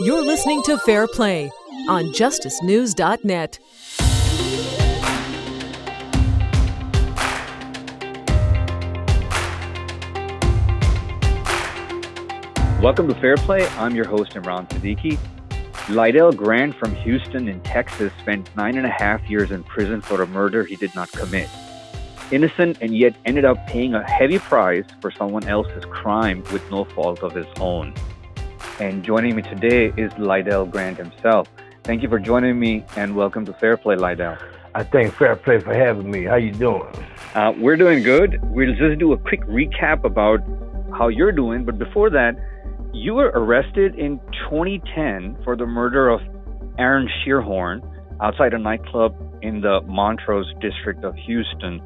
You're listening to Fair Play on justicenews.net. Welcome to Fair Play. I'm your host, Imran Siddiqui. Lydell Grant from Houston in Texas spent nine and a half years in prison for a murder he did not commit. Innocent and yet ended up paying a heavy price for someone else's crime with no fault of his own. And joining me today is Lydell Grant himself. Thank you for joining me and welcome to Fair Play, Lydell. I thank Fair Play for having me. How you doing? Uh, we're doing good. We'll just do a quick recap about how you're doing. But before that, you were arrested in 2010 for the murder of Aaron Scheerhoorn outside a nightclub in the Montrose district of Houston.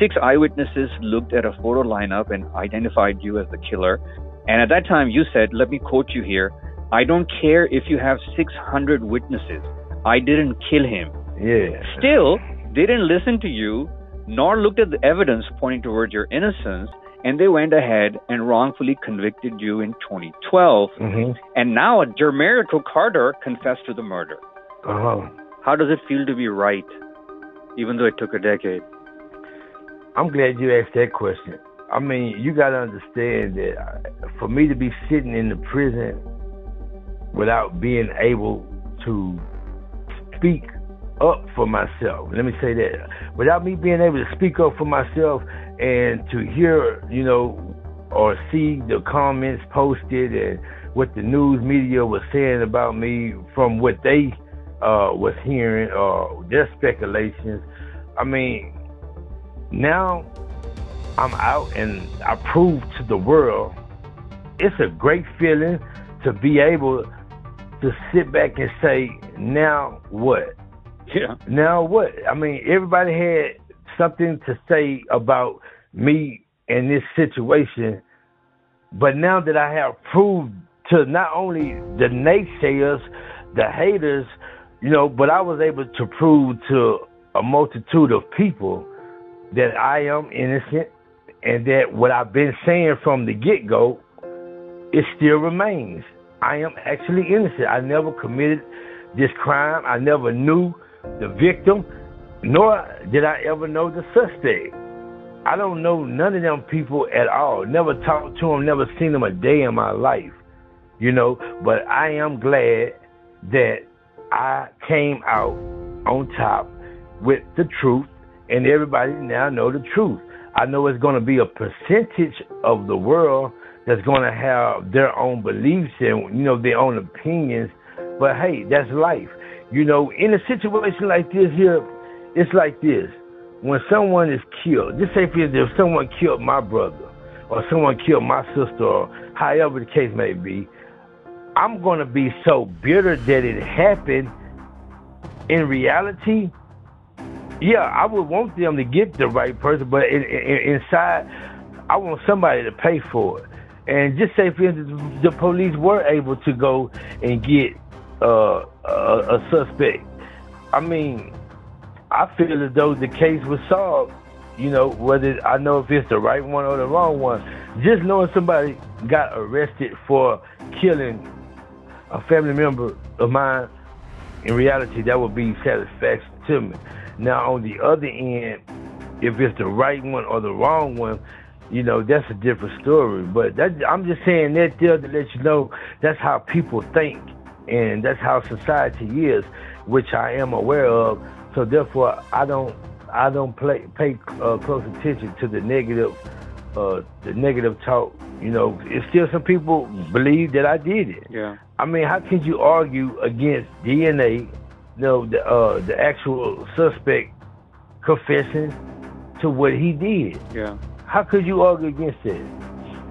Six eyewitnesses looked at a photo lineup and identified you as the killer. And at that time, you said, let me quote you here I don't care if you have 600 witnesses. I didn't kill him. Yeah. Still, they didn't listen to you nor looked at the evidence pointing towards your innocence and they went ahead and wrongfully convicted you in 2012. Mm-hmm. And now a Jermarico Carter confessed to the murder. Uh-huh. How does it feel to be right, even though it took a decade? I'm glad you asked that question. I mean, you got to understand that uh, for me to be sitting in the prison without being able to speak up for myself, let me say that, without me being able to speak up for myself and to hear, you know, or see the comments posted and what the news media was saying about me from what they uh, was hearing or their speculations. I mean, now I'm out and I prove to the world it's a great feeling to be able to sit back and say, now what? Yeah. Now what? I mean, everybody had something to say about me in this situation, but now that I have proved to not only the naysayers, the haters, you know, but I was able to prove to a multitude of people that I am innocent and that what I've been saying from the get go, it still remains. I am actually innocent. I never committed this crime. I never knew the victim, nor did I ever know the suspect. I don't know none of them people at all. Never talked to them, never seen them a day in my life, you know. But I am glad that I came out on top with the truth, and everybody now know the truth. I know it's going to be a percentage of the world that's going to have their own beliefs and you know their own opinions. But hey, that's life. You know, in a situation like this here, it's like this. When someone is killed, just say for instance, if someone killed my brother or someone killed my sister or however the case may be, I'm going to be so bitter that it happened. In reality, yeah, I would want them to get the right person, but in, in, inside, I want somebody to pay for it. And just say, for instance, the police were able to go and get uh, a, a suspect. I mean, I feel as though the case was solved. You know, whether I know if it's the right one or the wrong one. Just knowing somebody got arrested for killing a family member of mine, in reality, that would be satisfaction to me. Now, on the other end, if it's the right one or the wrong one, you know, that's a different story. But that, I'm just saying that there to let you know that's how people think and that's how society is, which I am aware of. So therefore, I don't I don't play, pay uh, close attention to the negative uh, the negative talk. You know, it's still some people believe that I did it. Yeah. I mean, how can you argue against DNA? You know, the uh, the actual suspect confessing to what he did. Yeah. How could you argue against that?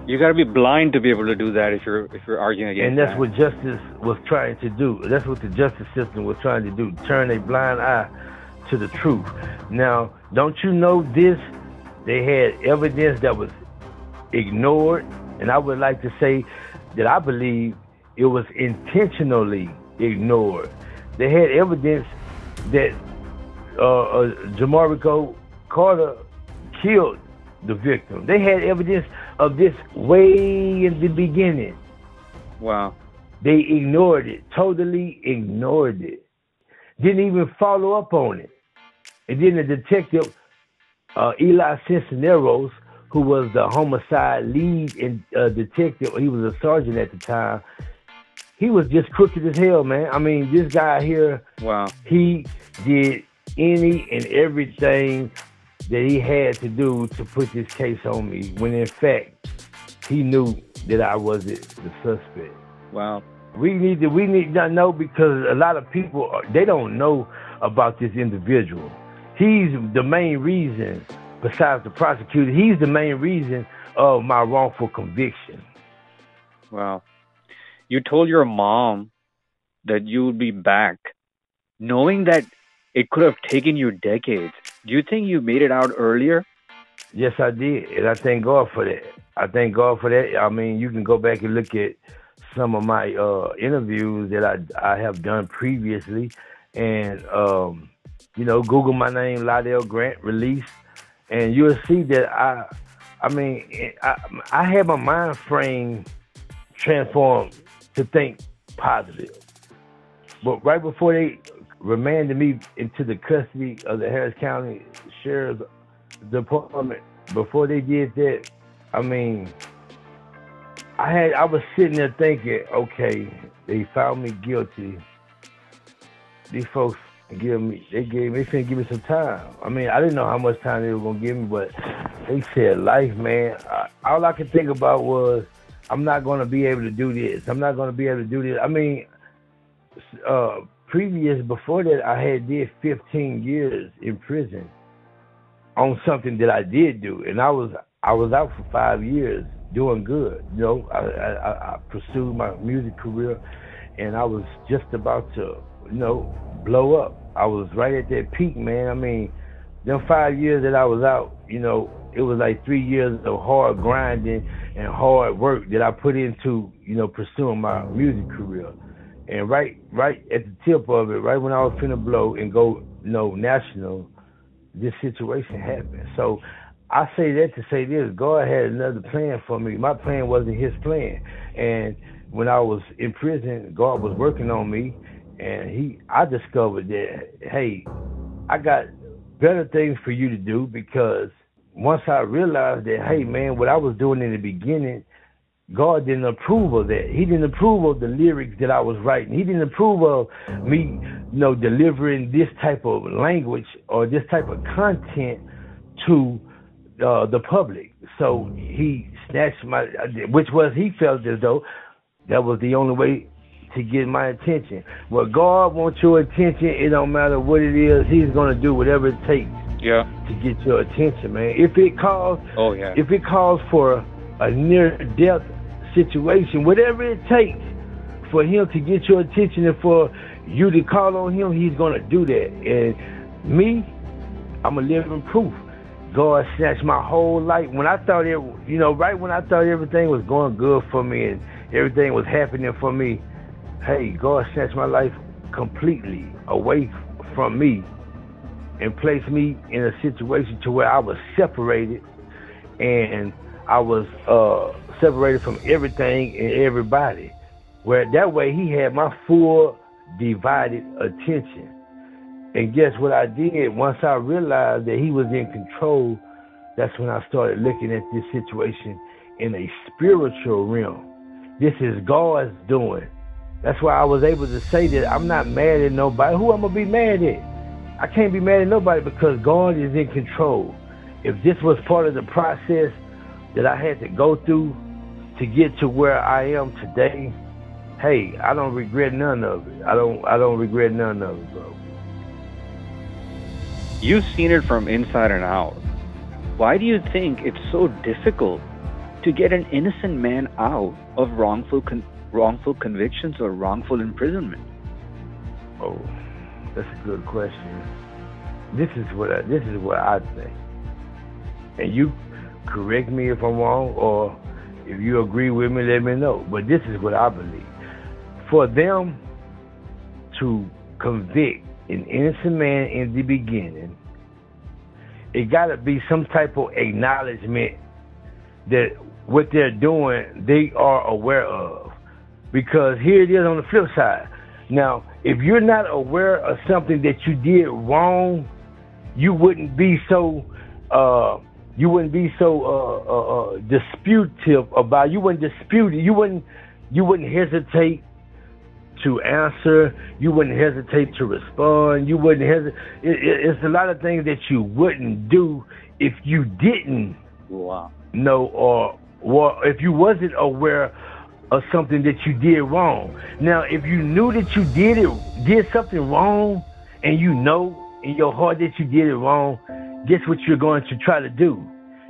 You got to be blind to be able to do that if you're if you're arguing against. It. And that's that. what justice was trying to do. That's what the justice system was trying to do: turn a blind eye to the truth. Now, don't you know this? They had evidence that was ignored, and I would like to say that I believe it was intentionally ignored. They had evidence that uh, uh, Jermarico Carter killed the victim. They had evidence of this way in the beginning. Wow. They ignored it, totally ignored it. Didn't even follow up on it. And then the detective, uh, Eli Cisneros, who was the homicide lead and uh, detective, he was a sergeant at the time. He was just crooked as hell, man. I mean, this guy here, wow, he did any and everything that he had to do to put this case on me. When in fact, he knew that I wasn't the suspect. Wow. We need to we need to know because a lot of people they don't know about this individual. He's the main reason, besides the prosecutor, he's the main reason of my wrongful conviction. Wow. You told your mom that you would be back, knowing that it could have taken you decades. Do you think you made it out earlier? Yes, I did, and I thank God for that. I thank God for that. I mean, you can go back and look at some of my uh, interviews that I I have done previously, and um, you know, Google my name, Lydell Grant, release, and you'll see that I, I mean, I I had my mind frame transformed to think positive, but right before they remanded me into the custody of the Harris County Sheriff's Department, before they did that, I mean, I had I was sitting there thinking, okay, they found me guilty. These folks give me they gave me they finna give me some time. I mean, I didn't know how much time they were gonna give me, but they said life, man. I, all I could think about was I'm not gonna be able to do this. I'm not gonna be able to do this. I mean, uh, previous before that, I had did 15 years in prison on something that I did do, and I was I was out for five years doing good. You know, I, I, I pursued my music career, and I was just about to, you know, blow up. I was right at that peak, man. I mean, them five years that I was out, you know, it was like three years of hard grinding and hard work that I put into, you know, pursuing my music career. And right, right at the tip of it, right when I was finna blow and go, you know, national, this situation happened. So I say that to say this: God had another plan for me. My plan wasn't His plan, and when I was in prison, God was working on me, and He, I discovered that hey, I got better things for you to do because once I realized that hey man, what I was doing in the beginning, God didn't approve of that. He didn't approve of the lyrics that I was writing. He didn't approve of me, you know, delivering this type of language or this type of content to uh, the public. So he snatched my, which was he felt as though that was the only way to get my attention. Well, God wants your attention. It don't matter what it is. He's gonna do whatever it takes. Yeah. To get your attention, man. If it calls. Oh yeah. If it calls for a near death situation, whatever it takes for him to get your attention and for you to call on him, he's gonna do that. And me, I'm a living proof. God snatched my whole life. When I thought it, you know, right when I thought everything was going good for me and everything was happening for me, hey, God snatched my life completely away from me and placed me in a situation to where I was separated and I was uh, separated from everything and everybody. Where that way he had my full divided attention. And guess what I did? Once I realized that he was in control, that's when I started looking at this situation in a spiritual realm. This is God's doing. That's why I was able to say that I'm not mad at nobody. Who I'm gonna be mad at? I can't be mad at nobody because God is in control. If this was part of the process that I had to go through to get to where I am today, hey, I don't regret none of it. I don't I don't regret none of it, bro. You've seen it from inside and out. Why do you think it's so difficult to get an innocent man out of wrongful con- wrongful convictions or wrongful imprisonment? Oh, that's a good question. This is what I, this is what I think, and you correct me if I'm wrong, or if you agree with me, let me know. But this is what I believe. For them to convict an innocent man in the beginning, it got to be some type of acknowledgement that what they're doing, they are aware of. because here it is on the flip side. Now, if you're not aware of something that you did wrong, you wouldn't be so uh, you wouldn't be so uh, uh, uh disputive about. You wouldn't dispute it. You wouldn't you wouldn't hesitate to answer. You wouldn't hesitate to respond. You wouldn't hesitate. It, it, it's a lot of things that you wouldn't do if you didn't wow. know or or if you wasn't aware of something that you did wrong. Now, if you knew that you did it did something wrong and you know in your heart that you did it wrong, guess what you're going to try to do?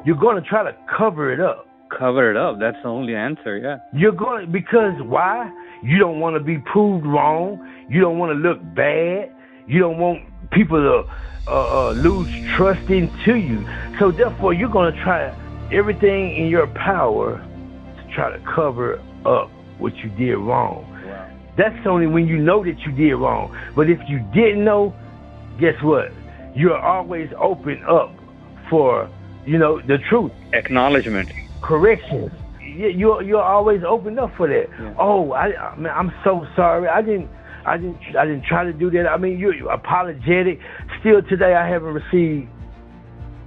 You're going to try to cover it up. Cover it up. That's the only answer, yeah. You're going because why? You don't want to be proved wrong. You don't want to look bad. You don't want people to uh, uh, lose trust into you. So therefore, you're going to try everything in your power to try to cover up what you did wrong. Wow. That's only when you know that you did wrong. But if you didn't know, guess what? You're always open up for, you know, the truth. Acknowledgement. Corrections. You're you're always open up for that. Yeah. Oh, I, man, I'm so sorry. I didn't. I didn't. I didn't try to do that. I mean, you're, you're apologetic. Still today, I haven't received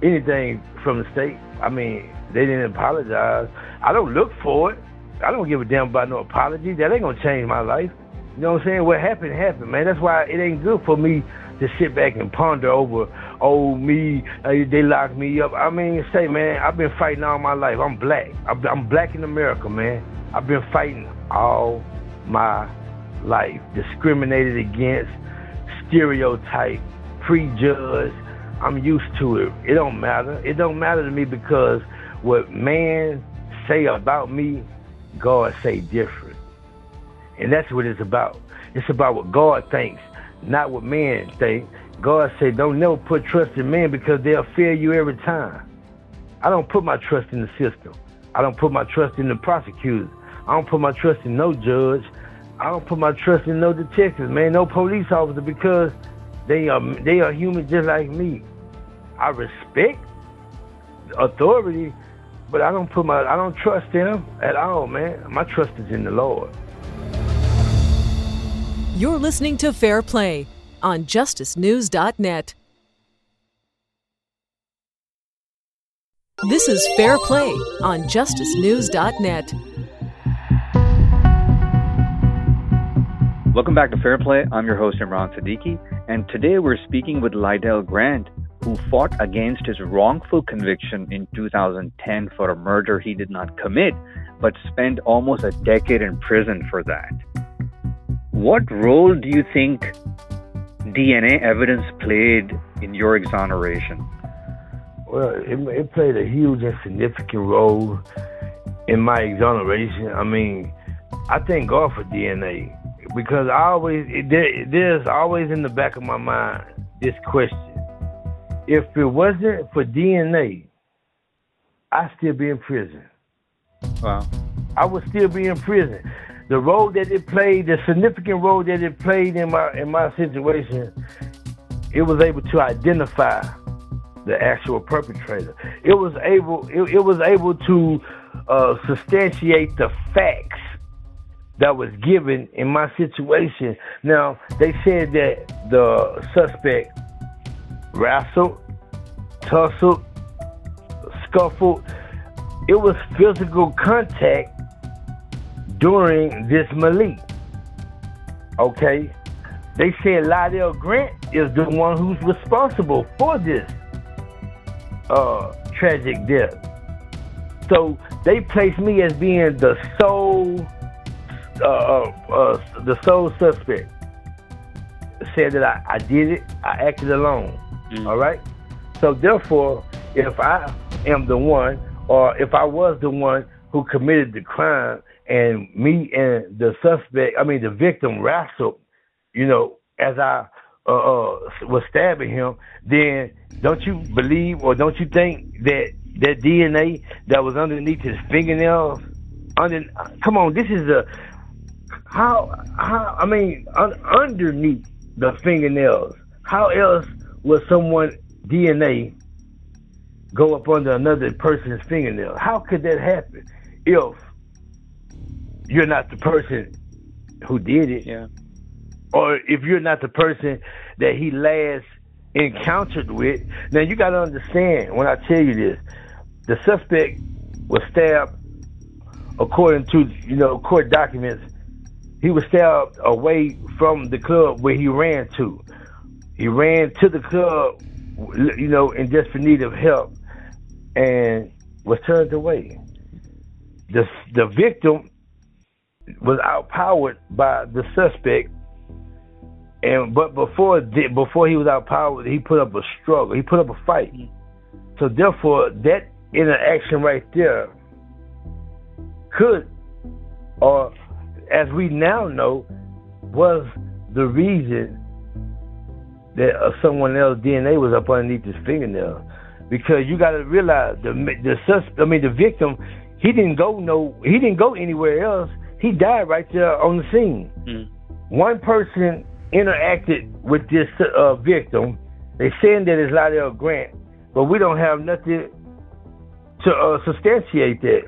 anything from the state. I mean, they didn't apologize. I don't look for it. I don't give a damn about no apology. That ain't gonna change my life. You know what I'm saying? What happened happened, man. That's why it ain't good for me to sit back and ponder over, oh me, uh, they locked me up. I mean, say, man, I've been fighting all my life. I'm black. I'm black in America, man. I've been fighting all my life, discriminated against, stereotyped, prejudged. I'm used to it. It don't matter. It don't matter to me because what man say about me, God say different. And that's what it's about. It's about what God thinks, not what men think. God said, don't never put trust in men because they'll fail you every time. I don't put my trust in the system. I don't put my trust in the prosecutors. I don't put my trust in no judge. I don't put my trust in no detectives, man, no police officer because they are they are human just like me. I respect authority, but I don't put my I don't trust them at all, man. My trust is in the Lord. You're listening to Fair Play on justicenews.net. This is Fair Play on justicenews.net. Welcome back to Fair Play. I'm your host, Imran Siddiqui, and today we're speaking with Lydell Grant, who fought against his wrongful conviction in 2010 for a murder he did not commit, but spent almost a decade in prison for that. What role do you think DNA evidence played in your exoneration? Well, it, it played a huge and significant role in my exoneration. I mean, I thank God for DNA because I always there, there's always in the back of my mind this question: If it wasn't for DNA, I'd still be in prison. Wow. I would still be in prison. The role that it played, the significant role that it played in my in my situation, it was able to identify the actual perpetrator. It was able it, it was able to uh, substantiate the facts that was given in my situation. Now, they said that the suspect wrestled, tussled, scuffled. It was physical contact during this melee. Okay? They said Lydell Grant is the one who's responsible for this uh, tragic death. So they placed me as being the sole uh, uh, uh, the sole suspect said that I, I did it, I acted alone. Mm. All right? So therefore, if I am the one, or if I was the one who committed the crime, and me and the suspect, I mean the victim wrestled, you know, as I uh, uh, was stabbing him, then don't you believe or don't you think that that DNA that was underneath his fingernails, under, come on, this is a how how I mean un, underneath the fingernails. How else would someone DNA go up under another person's fingernail? How could that happen if you're not the person who did it. Yeah. Or if you're not the person that he last encountered with. Now you got to understand when I tell you this, the suspect was stabbed, according to you know court documents. He was stabbed away from the club where he ran to. He ran to the club, you know, in desperate need of help, and was turned away. The the victim was outpowered by the suspect and but before before he was outpowered, he put up a struggle. He put up a fight. So therefore, that interaction right there could, or as we now know, was the reason that uh, someone else's DNA was up underneath his fingernail. Because you got to realize the the sus, I mean the victim, he didn't go no, he didn't go anywhere else. He died right there on the scene. Mm. One person interacted with this uh, victim. They saying that it's Lydell Grant, but we don't have nothing to uh, substantiate that.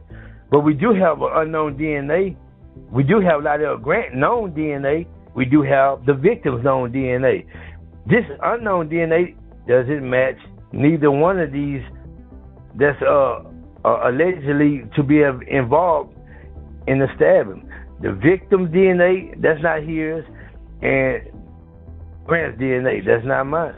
But we do have an unknown DNA. We do have Lydell Grant known DNA. We do have the victim's known DNA. This unknown DNA doesn't match neither one of these that's uh, uh, allegedly to be involved in the stabbing. The victim's DNA, that's not his and Grant's DNA. That's not mine.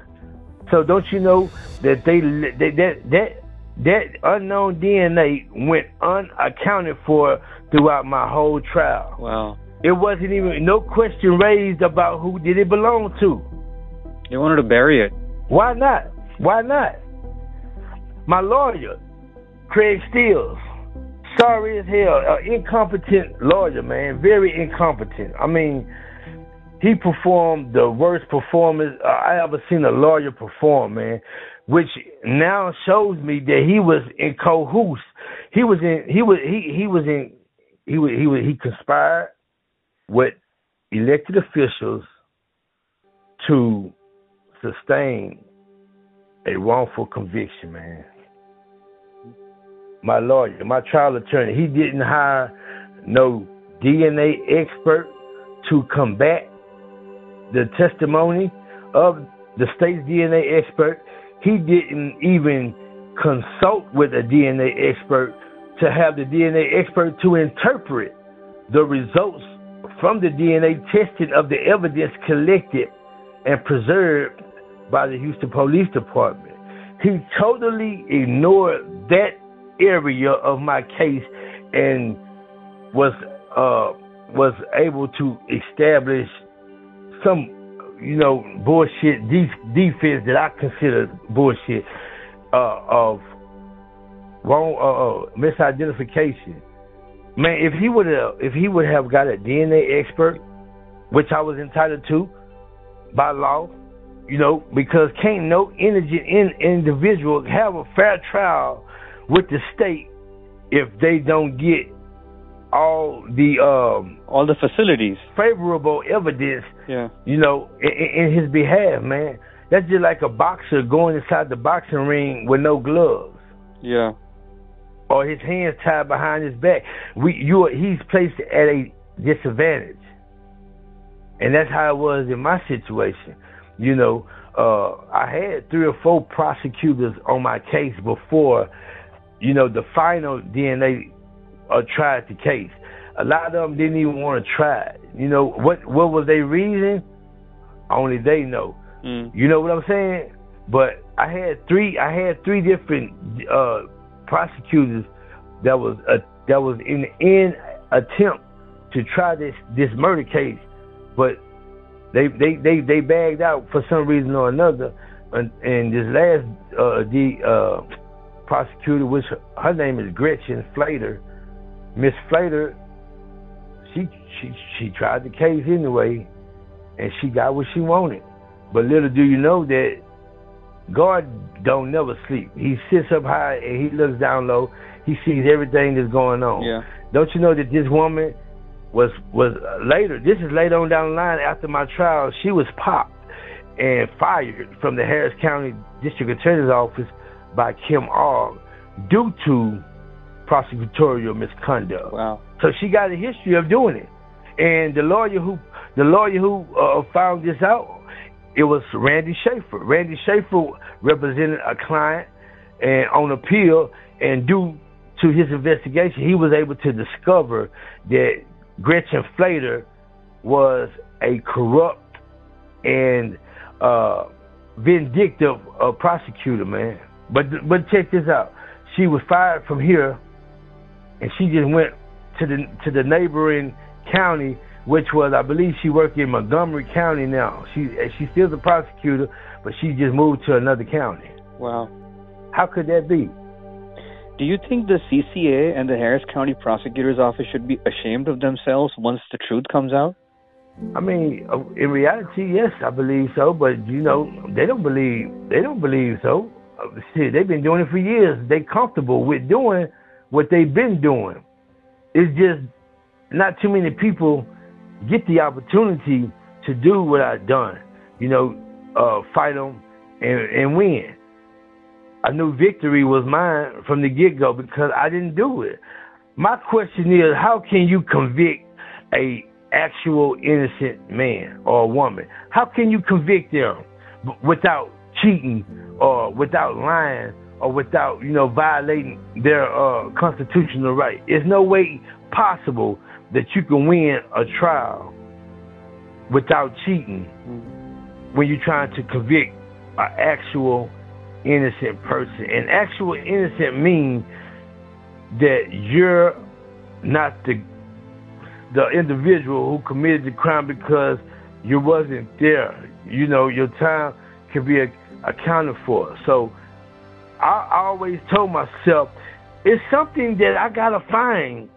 So don't you know that they that that that, that unknown DNA went unaccounted for throughout my whole trial. Wow. It wasn't even no question raised about who did it belong to. They wanted to bury it. Why not? Why not? My lawyer, Craig Steels, sorry as hell, an incompetent lawyer, man, very incompetent. I mean, he performed the worst performance uh, I ever seen a lawyer perform, man. Which now shows me that he was in cahoots. He was in. He was. He he was in. He was. He was. He conspired with elected officials to sustain a wrongful conviction, man. My lawyer, my trial attorney, he didn't hire no DNA expert to combat the testimony of the state's DNA expert. He didn't even consult with a DNA expert to have the DNA expert to interpret the results from the DNA testing of the evidence collected and preserved by the Houston Police Department. He totally ignored that area of my case and was uh, was able to establish some, you know, bullshit de- defense that I consider bullshit uh, of wrong uh, uh misidentification. Man, if he would have, if he would have got a DNA expert, which I was entitled to by law, you know, because can't no indigent in, individual have a fair trial with the state if they don't get all the um, all the facilities, favorable evidence. Yeah. You know, in, in, his behalf, man. That's just like a boxer going inside the boxing ring with no gloves. Yeah. Or his hands tied behind his back. We, you, he's placed at a disadvantage, and that's how it was in my situation. You know, uh, I had three or four prosecutors on my case before, you know, the final DNA or tried the case. A lot of them didn't even want to try it. You know what? What was their reason? Only they know. Mm. You know what I'm saying? But I had three. I had three different uh, prosecutors that was a, that was in in attempt to try this this murder case, but they they they they bagged out for some reason or another. And, and this last uh, the uh, prosecutor, which her name is Gretchen Flader, Miss Flader, she she she tried the case anyway, and she got what she wanted. But little do you know that God don't never sleep. He sits up high and he looks down low. He sees everything that's going on. Yeah. Don't you know that this woman was was uh, later? This is later on down the line after my trial. She was popped and fired from the Harris County District Attorney's Office by Kim Ogg due to prosecutorial misconduct. Wow. So she got a history of doing it. And the lawyer who the lawyer who uh, found this out, it was Randy Schaffer. Randy Schaffer represented a client and on appeal, and due to his investigation, he was able to discover that Gretchen Flader was a corrupt and uh, vindictive uh, prosecutor, man. But but check this out. She was fired from here, and she just went to the to the neighboring county, which was I believe she worked in Montgomery County now. She she's still the prosecutor, but she just moved to another county. Wow. How could that be? Do you think the CCA and the Harris County Prosecutor's Office should be ashamed of themselves once the truth comes out? I mean, uh, in reality, yes, I believe so. But you know, they don't believe. They don't believe so. See, they've been doing it for years. They comfortable with doing what they've been doing. It's just not too many people get the opportunity to do what I've done. You know, uh, fight them and, and win. I knew victory was mine from the get go because I didn't do it. My question is, how can you convict a actual innocent man or woman? How can you convict them without cheating or without lying or without you know violating their uh, constitutional right? There's no way possible that you can win a trial without cheating when you're trying to convict an actual innocent person. And actual innocent means that you're not the the individual who committed the crime because you wasn't there. You know, your time can be accounted for. So I, I always told myself it's something that I gotta find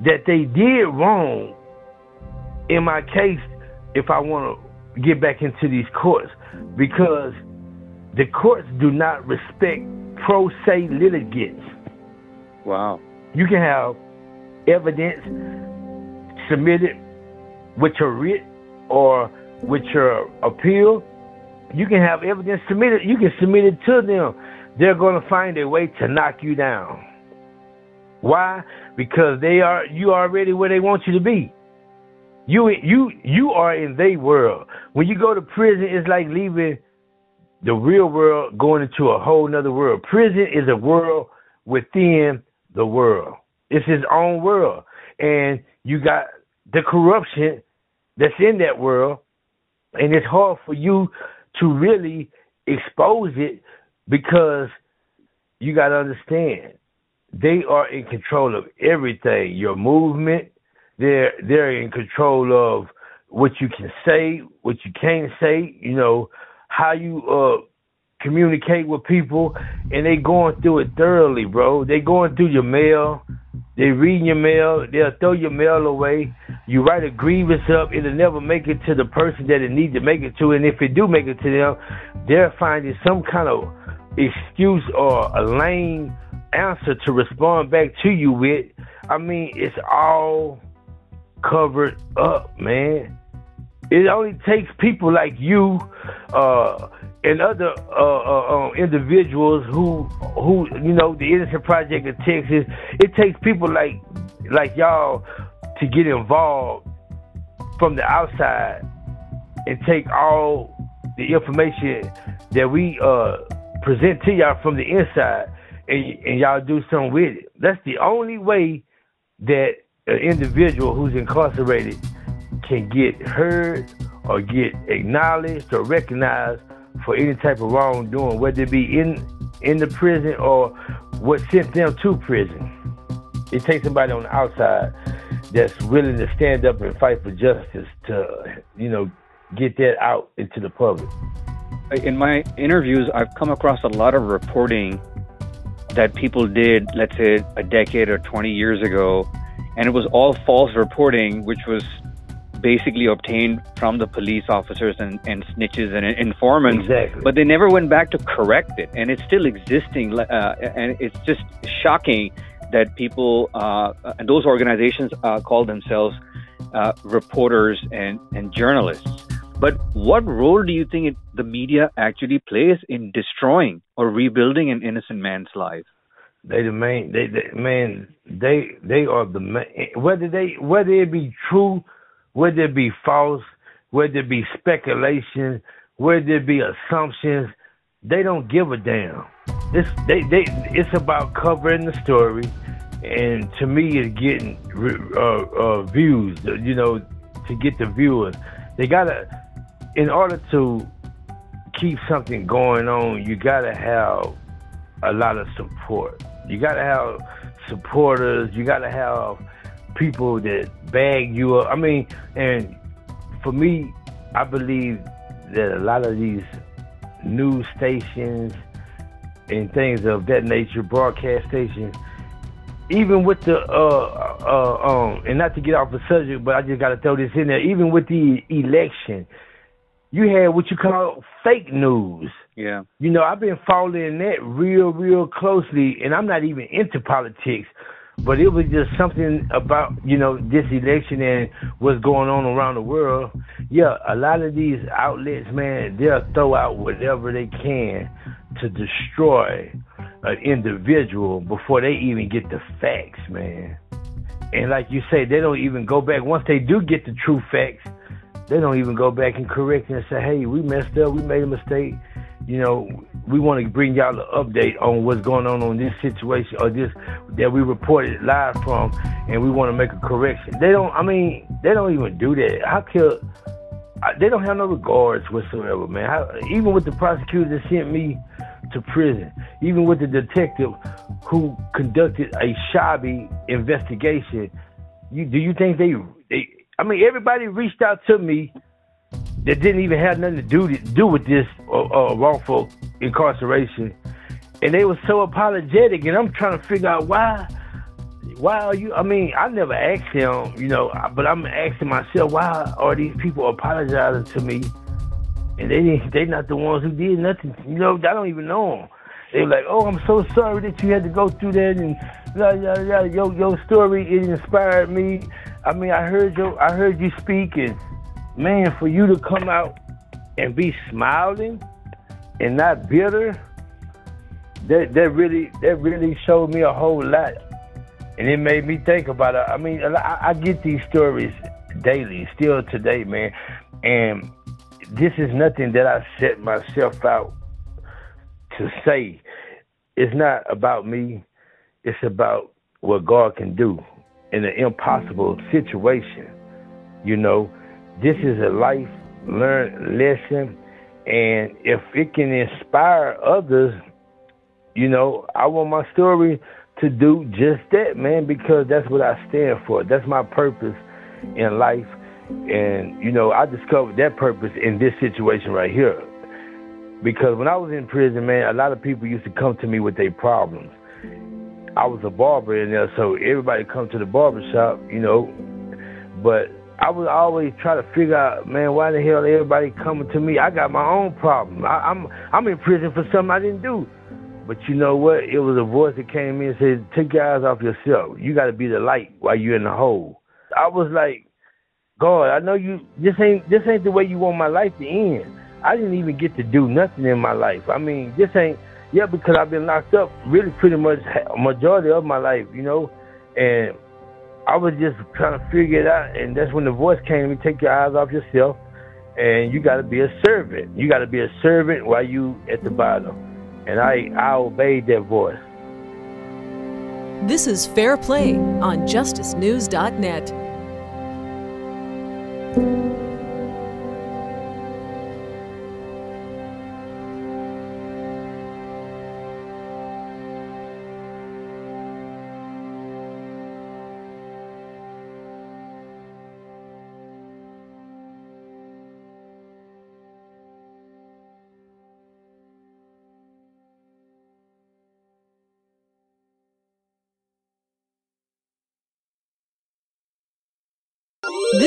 that they did wrong in my case if I want to get back into these courts because the courts do not respect pro se litigants. Wow. You can have evidence submitted with your writ or with your appeal. You can have evidence submitted. You can submit it to them. They're going to find a way to knock you down. Why? Because they are you already where they want you to be. You you you are in their world. When you go to prison, it's like leaving the real world going into a whole nother world. Prison is a world within the world. It's his own world. And you got the corruption that's in that world. And it's hard for you to really expose it because you got to understand they are in control of everything. Your movement, they're they're in control of what you can say, what you can't say. You know, how you uh communicate with people and they going through it thoroughly, bro. They going through your mail, they reading your mail, they'll throw your mail away. You write a grievance up, it'll never make it to the person that it needs to make it to, and if it do make it to them, they're finding some kind of excuse or a lame answer to respond back to you with. I mean, it's all covered up, man. It only takes people like you uh, and other uh, uh, um, individuals who, who you know, the Innocent Project of Texas. It takes people like like y'all to get involved from the outside and take all the information that we uh, present to y'all from the inside, and, and y'all do something with it. That's the only way that an individual who's incarcerated can get heard or get acknowledged or recognized for any type of wrongdoing, whether it be in in the prison or what sent them to prison. It takes somebody on the outside that's willing to stand up and fight for justice to, you know, get that out into the public. In my interviews, I've come across a lot of reporting that people did, let's say, a decade or 20 years ago, and it was all false reporting, which was basically obtained from the police officers and, and snitches and informants. Exactly. But they never went back to correct it, and it's still existing. Uh, and it's just shocking that people uh, and those organizations uh, call themselves uh, reporters and, and journalists. But what role do you think it, the media actually plays in destroying or rebuilding an innocent man's life? They the main. They, they man. They they are the main. Whether they whether it be true, whether it be false, whether it be speculation, whether it be assumptions, they don't give a damn. This they they. It's about covering the story, and to me, it's getting uh, uh, views. You know, to get the viewers, they gotta. In order to keep something going on, you gotta have a lot of support. You gotta have supporters. You gotta have people that bag you up. I mean, and for me, I believe that a lot of these news stations and things of that nature, broadcast stations, even with the uh uh um and not to get off the subject, but I just gotta throw this in there, even with the election, you had what you call fake news. Yeah. You know, I've been following that real, real closely, and I'm not even into politics, but it was just something about, you know, this election and what's going on around the world. Yeah, a lot of these outlets, man, they'll throw out whatever they can to destroy an individual before they even get the facts, man. And like you say, they don't even go back. Once they do get the true facts, they don't even go back and correct and say, hey, we messed up, we made a mistake. You know, we want to bring y'all an update on what's going on on this situation or this that we reported live from, and we want to make a correction. They don't. I mean, they don't even do that. How could they don't have no regards whatsoever, man. Even with the prosecutor that sent me to prison, even with the detective who conducted a shabby investigation, you, do you think they, they? I mean, everybody reached out to me that didn't even have nothing to do to do with this uh, uh, wrongful incarceration, and they were so apologetic, and I'm trying to figure out why. Why are you? I mean, I never asked him, you know, but I'm asking myself, why are these people apologizing to me? And they they not the ones who did nothing. You know, I don't even know them. They were like, oh, I'm so sorry that you had to go through that, and yeah, yeah, yeah. Your your story it inspired me. I mean, I heard your I heard you speak, and man, for you to come out and be smiling and not bitter, that that really that really showed me a whole lot, and it made me think about it. I mean, I, I get these stories daily, still today, man, and this is nothing that I set myself out to say. It's not about me. It's about what God can do in an impossible situation. You know, this is a life learn lesson, and if it can inspire others, you know, I want my story to do just that, man, because that's what I stand for. That's my purpose in life. And, you know, I discovered that purpose in this situation right here. Because when I was in prison, man, a lot of people used to come to me with their problems. I was a barber in there, so everybody come to the barber shop, you know. But I would always try to figure out, man, why the hell everybody coming to me? I got my own problem. I, I'm I'm in prison for something I didn't do. But you know what? It was a voice that came in and said, "Take your eyes off yourself. You got to be the light while you're in the hole." I was like, "God, I know you. This ain't this ain't the way you want my life to end. I didn't even get to do nothing in my life. I mean, this ain't yeah because I've been locked up really pretty much majority of my life, you know, and I was just trying to figure it out, and that's when the voice came me: take your eyes off yourself, and you got to be a servant. You got to be a servant while you at the bottom. And I I obeyed that voice. This is Fair Play on JusticeNews.net.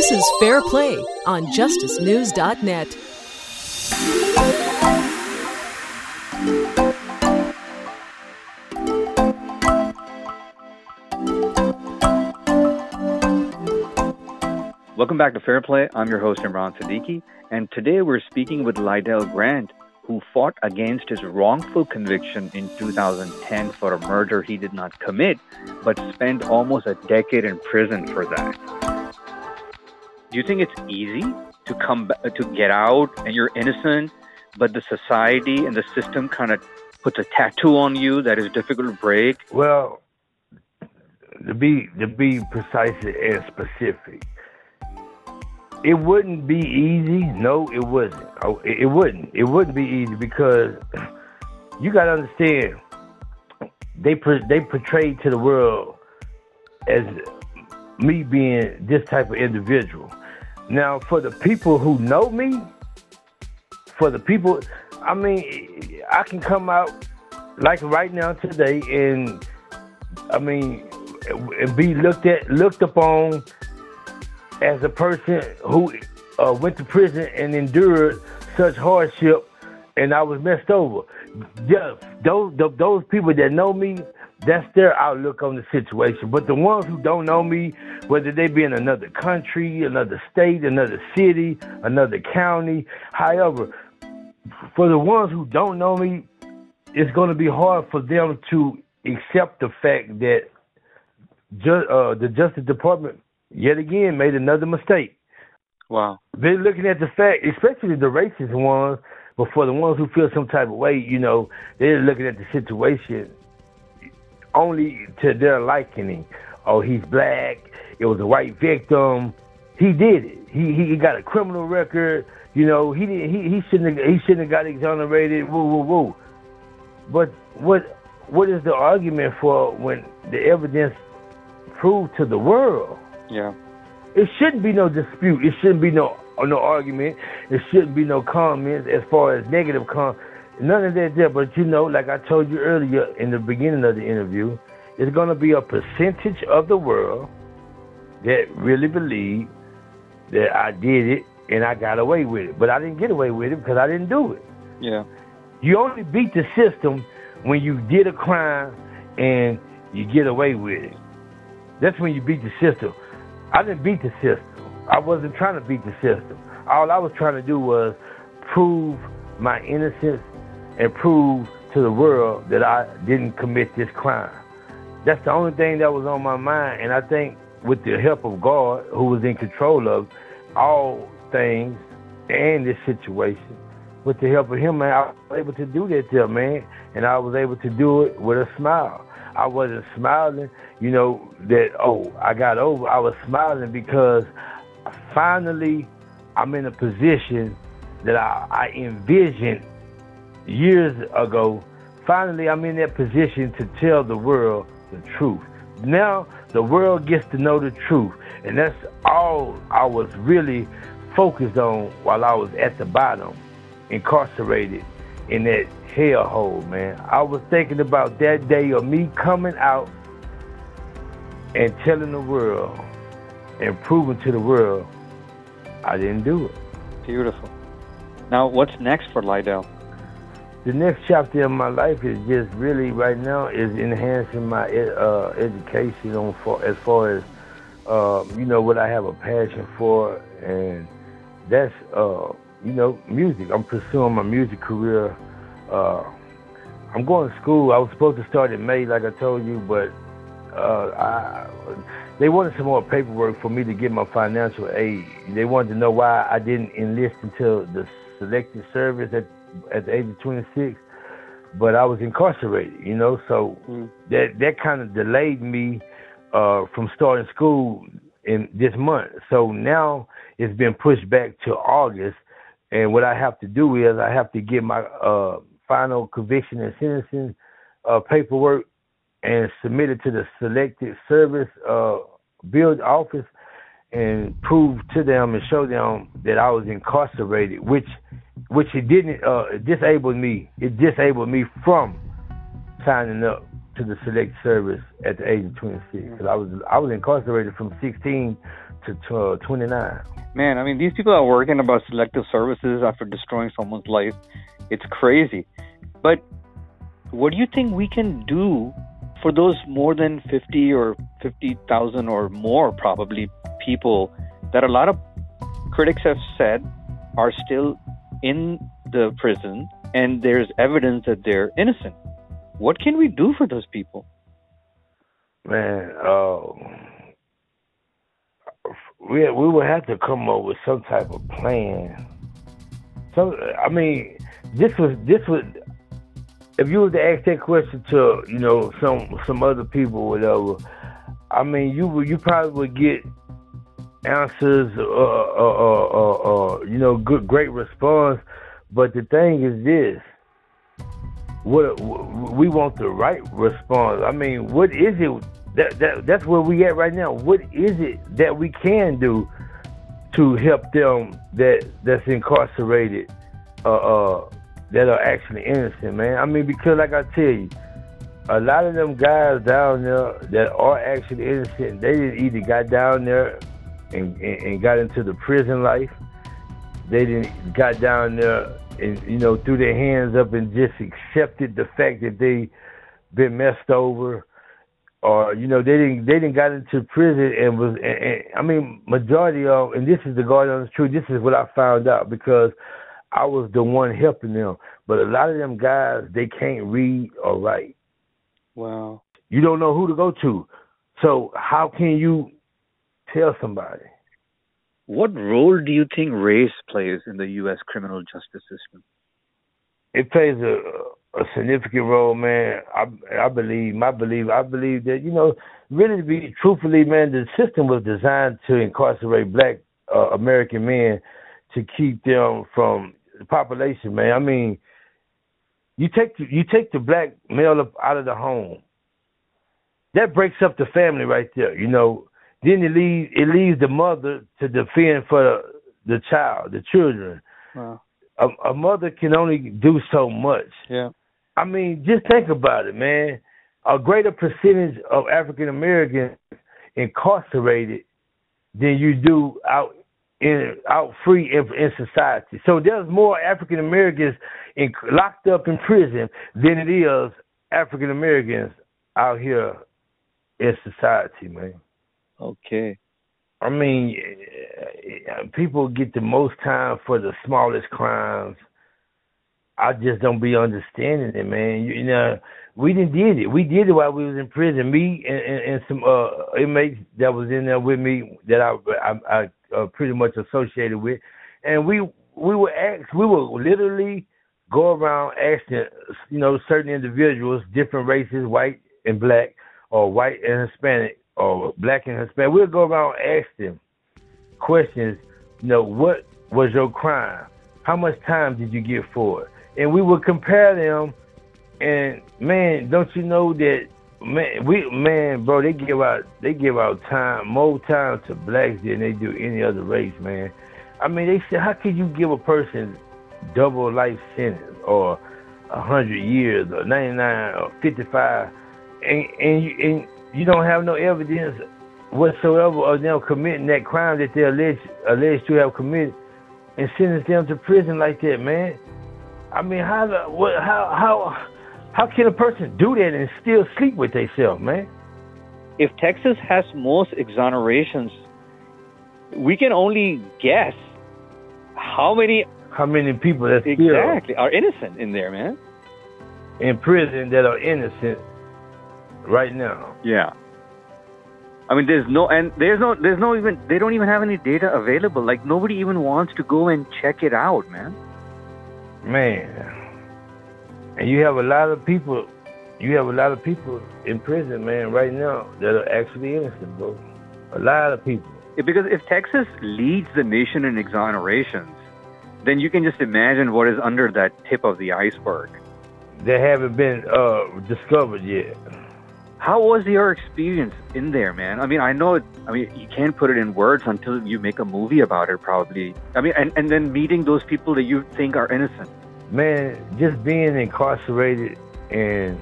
This is Fair Play on JusticeNews.net. Welcome back to Fair Play. I'm your host, Imran Siddiqui, and today we're speaking with Lydell Grant, who fought against his wrongful conviction in 2010 for a murder he did not commit, but spent almost a decade in prison for that. Do you think it's easy to come to get out and you're innocent, but the society and the system kind of puts a tattoo on you that is difficult to break? Well, to be to be precise and specific, it wouldn't be easy. No, it wasn't. Oh, it wouldn't. It wouldn't be easy because you got to understand they they portrayed to the world as me being this type of individual. Now, for the people who know me, for the people, I mean, I can come out like right now today, and I mean, and be looked at, looked upon as a person who uh, went to prison and endured such hardship, and I was messed over. Yeah, those those people that know me, that's their outlook on the situation. But the ones who don't know me, whether they be in another country, another state, another city, another county, however, for the ones who don't know me, it's going to be hard for them to accept the fact that ju- uh, the Justice Department yet again made another mistake. Wow. They're looking at the fact, especially the racist ones, but for the ones who feel some type of way, you know, they're looking at the situation only to their likening. Oh, he's black. It was a white victim. He did it. He he got a criminal record. You know, he didn't. He, he shouldn't. Have, he shouldn't have got exonerated. Woo woo woo. But what what is the argument for when the evidence proved to the world yeah. It shouldn't be no dispute. It shouldn't be no no argument. It shouldn't be no comments as far as negative com. None of that there. But you know, like I told you earlier in the beginning of the interview, it's going to be a percentage of the world that really believe that I did it and I got away with it. But I didn't get away with it because I didn't do it. Yeah. You only beat the system when you did a crime and you get away with it. That's when you beat the system. I didn't beat the system. I wasn't trying to beat the system. All I was trying to do was prove my innocence and prove to the world that I didn't commit this crime. That's the only thing that was on my mind. And I think with the help of God, who was in control of all things and this situation, with the help of Him, man, I was able to do that there, man. And I was able to do it with a smile. I wasn't smiling, you know, that, oh, I got over. I was smiling because finally I'm in a position that I, I envisioned years ago. Finally, I'm in that position to tell the world the truth. Now the world gets to know the truth. And that's all I was really focused on while I was at the bottom, incarcerated in that hellhole, man. I was thinking about that day of me coming out and telling the world and proving to the world I didn't do it. Beautiful. Now, what's next for Lydell? The next chapter of my life is just really right now is enhancing my uh, education on as far as uh, you know what I have a passion for, and that's uh, you know music. I'm pursuing my music career uh, I'm going to school. I was supposed to start in May, like I told you, but uh, I, they wanted some more paperwork for me to get my financial aid. They wanted to know why I didn't enlist until the selective service at at the age of 26. But I was incarcerated, you know, so mm. that that kind of delayed me uh, from starting school in this month. So now it's been pushed back to August, and what I have to do is I have to get my uh, final conviction and sentencing uh, paperwork and submit it to the selected service uh, build office and prove to them and show them that I was incarcerated, which which it didn't uh, disabled me. It disabled me from signing up to the select service at the age of 26 because I was I was incarcerated from 16 to uh, 29. Man, I mean, these people are working about selective services after destroying someone's life. It's crazy. But what do you think we can do for those more than 50 or 50,000 or more probably people that a lot of critics have said are still in the prison and there's evidence that they're innocent. What can we do for those people? Man, uh, we we would have to come up with some type of plan. Some, I mean, this was this was. If you were to ask that question to you know some some other people, whatever, I mean, you would you probably would get answers, uh, uh, uh, uh you know, good great response. But the thing is this: what we want the right response. I mean, what is it that, that that's where we at right now. What is it that we can do to help them that that's incarcerated, uh, uh, that are actually innocent, man? I mean, because like I tell you, a lot of them guys down there that are actually innocent, they didn't either got down there and, and, got into the prison life. They didn't got down there and you know threw their hands up and just accepted the fact that they been messed over or you know they didn't they didn't got into prison and was and, and, I mean majority of and this is the God honest truth. This is what I found out because I was the one helping them. But a lot of them guys they can't read or write. Wow. You don't know who to go to. So how can you tell somebody? What role do you think race plays in the U.S. criminal justice system? It plays a a significant role, man. I I believe, my belief, I believe that you know, really to be truthfully, man, the system was designed to incarcerate Black uh, American men to keep them from the population, man. I mean, you take the, you take the black male up out of the home, that breaks up the family right there. You know, then it leaves it leaves the mother to defend for the, the child, the children. Wow. A, a mother can only do so much. Yeah. I mean, just think about it, man. A greater percentage of African Americans incarcerated than you do out in out free in, in society. So there's more African Americans locked up in prison than it is African Americans out here in society, man. Okay. I mean, people get the most time for the smallest crimes I just don't be understanding it, man. You, know, we didn't did it. We did it while we was in prison. Me and, and, and some uh, inmates that was in there with me that I I, I uh, pretty much associated with, and we we were asked, we would literally go around asking you know certain individuals, different races, white and black, or white and Hispanic, or black and Hispanic. We'll go around and ask them questions. You know, what was your crime? How much time did you get for it? and we would compare them. And man, don't you know that man, we man, bro, they give out they give out time more time to blacks than they do any other race, man. I mean, they said, how could you give a person double life sentence or hundred years or ninety nine or fifty five, and and and you don't have no evidence whatsoever of them committing that crime that they're alleged alleged to have committed, and sentence them to prison like that, man. I mean, how the, what, how how how can a person do that and still sleep with themselves, man? If Texas has most exonerations, we can only guess how many how many people that exactly are innocent in there, man. In prison that are innocent right now. Yeah. I mean, there's no, and there's no, there's no even, they don't even have any data available. Like nobody even wants to go and check it out, man man. And you have a lot of people, you have a lot of people in prison, man, right now that are actually innocent, bro. A lot of people. Yeah, because if Texas leads the nation in exonerations, then you can just imagine what is under that tip of the iceberg. They haven't been uh, discovered yet. How was your experience in there, man? I mean, I know, it, I mean, you can't put it in words until you make a movie about it, probably. I mean, and, and then meeting those people that you think are innocent. Man, just being incarcerated and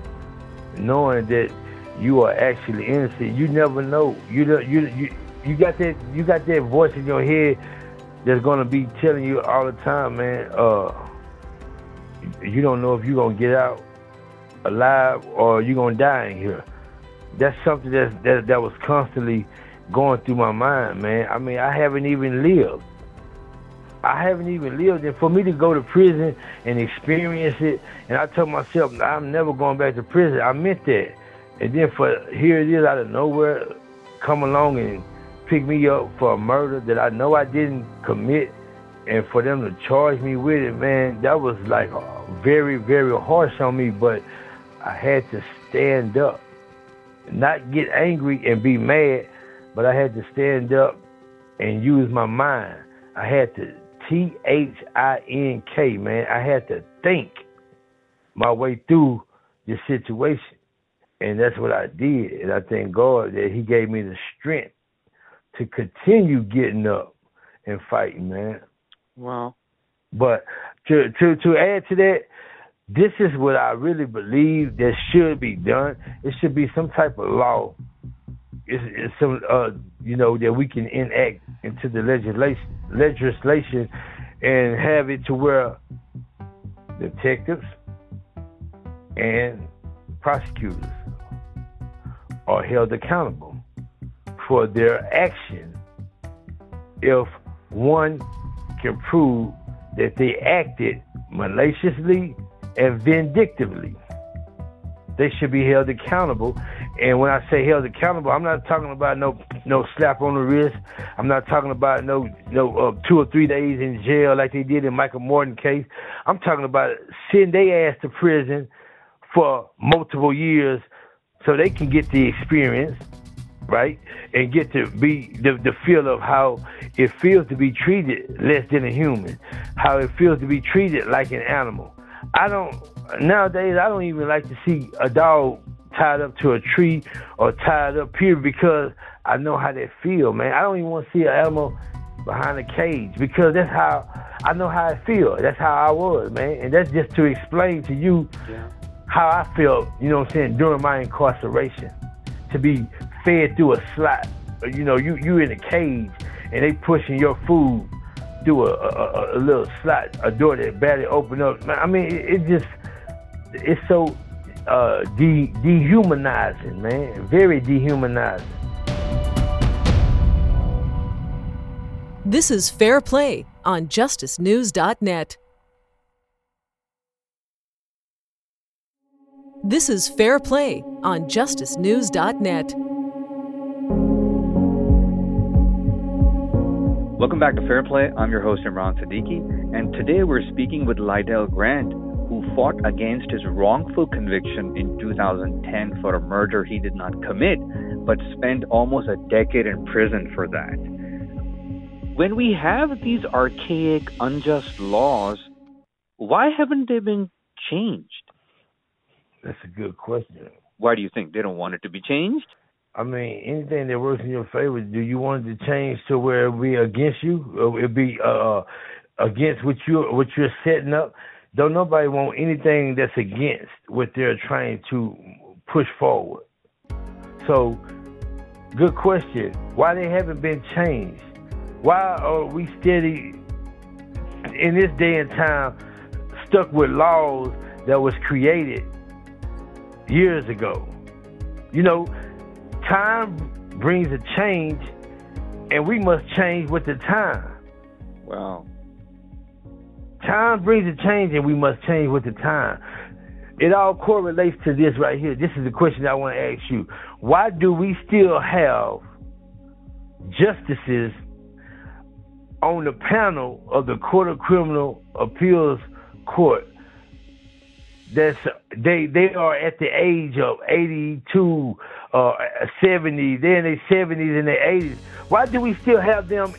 knowing that you are actually innocent, you never know. You you you you got that you got that voice in your head that's gonna be telling you all the time, man. Uh, you don't know if you're gonna get out alive or you're gonna die in here that's something that that was constantly going through my mind, man. I mean, I haven't even lived. I haven't even lived it. For me to go to prison and experience it, and I told myself I'm never going back to prison. I meant that. And then for here it is out of nowhere, come along and pick me up for a murder that I know I didn't commit, and for them to charge me with it, man, that was like very, very harsh on me. But I had to stand up, not get angry and be mad, but I had to stand up and use my mind. I had to T H I N K, man. I had to think my way through the situation. And that's what I did. And I thank God that He gave me the strength to continue getting up and fighting, man. Wow. But to to to add to that, this is what I really believe that should be done. It should be some type of law. It's, it's some uh you know that we can enact into the legislation legislation and have it to where detectives and prosecutors are held accountable for their action if one can prove that they acted maliciously and vindictively. They should be held accountable. And when I say held accountable, I'm not talking about no no slap on the wrist. I'm not talking about no no uh, two or three days in jail like they did in Michael Morton case. I'm talking about sending their ass to prison for multiple years so they can get the experience, right? And get to be the, the feel of how it feels to be treated less than a human, how it feels to be treated like an animal. I don't nowadays I don't even like to see a dog tied up to a tree or tied up here because I know how they feel, man. I don't even want to see an animal behind a cage because that's how I know how I feel. That's how I was, man. And that's just to explain to you yeah. how I felt, you know what I'm saying, during my incarceration. To be fed through a slot. You know, you you in a cage and they pushing your food through a, a, a little slot, a door that barely opened up. I mean, it, it just it's so uh, de- dehumanizing, man. Very dehumanizing. This is Fair Play on JusticeNews.net. This is Fair Play on JusticeNews.net. Welcome back to Fair Play. I'm your host, Imran Siddiqui, and today we're speaking with Lydell Grant, who fought against his wrongful conviction in 2010 for a murder he did not commit, but spent almost a decade in prison for that. When we have these archaic, unjust laws, why haven't they been changed? That's a good question. Why do you think they don't want it to be changed? I mean, anything that works in your favor, do you want it to change to where it be against you, it be uh, against what you what you're setting up? Don't nobody want anything that's against what they're trying to push forward. So, good question. Why they haven't been changed? Why are we steady in this day and time stuck with laws that was created years ago? You know, time brings a change, and we must change with the time. Wow. Time brings a change, and we must change with the time. It all correlates to this right here. This is the question I want to ask you. Why do we still have justices on the panel of the Court of Criminal Appeals Court that's they they are at the age of 82 or uh, 70 they're in their 70s and their 80s why do we still have them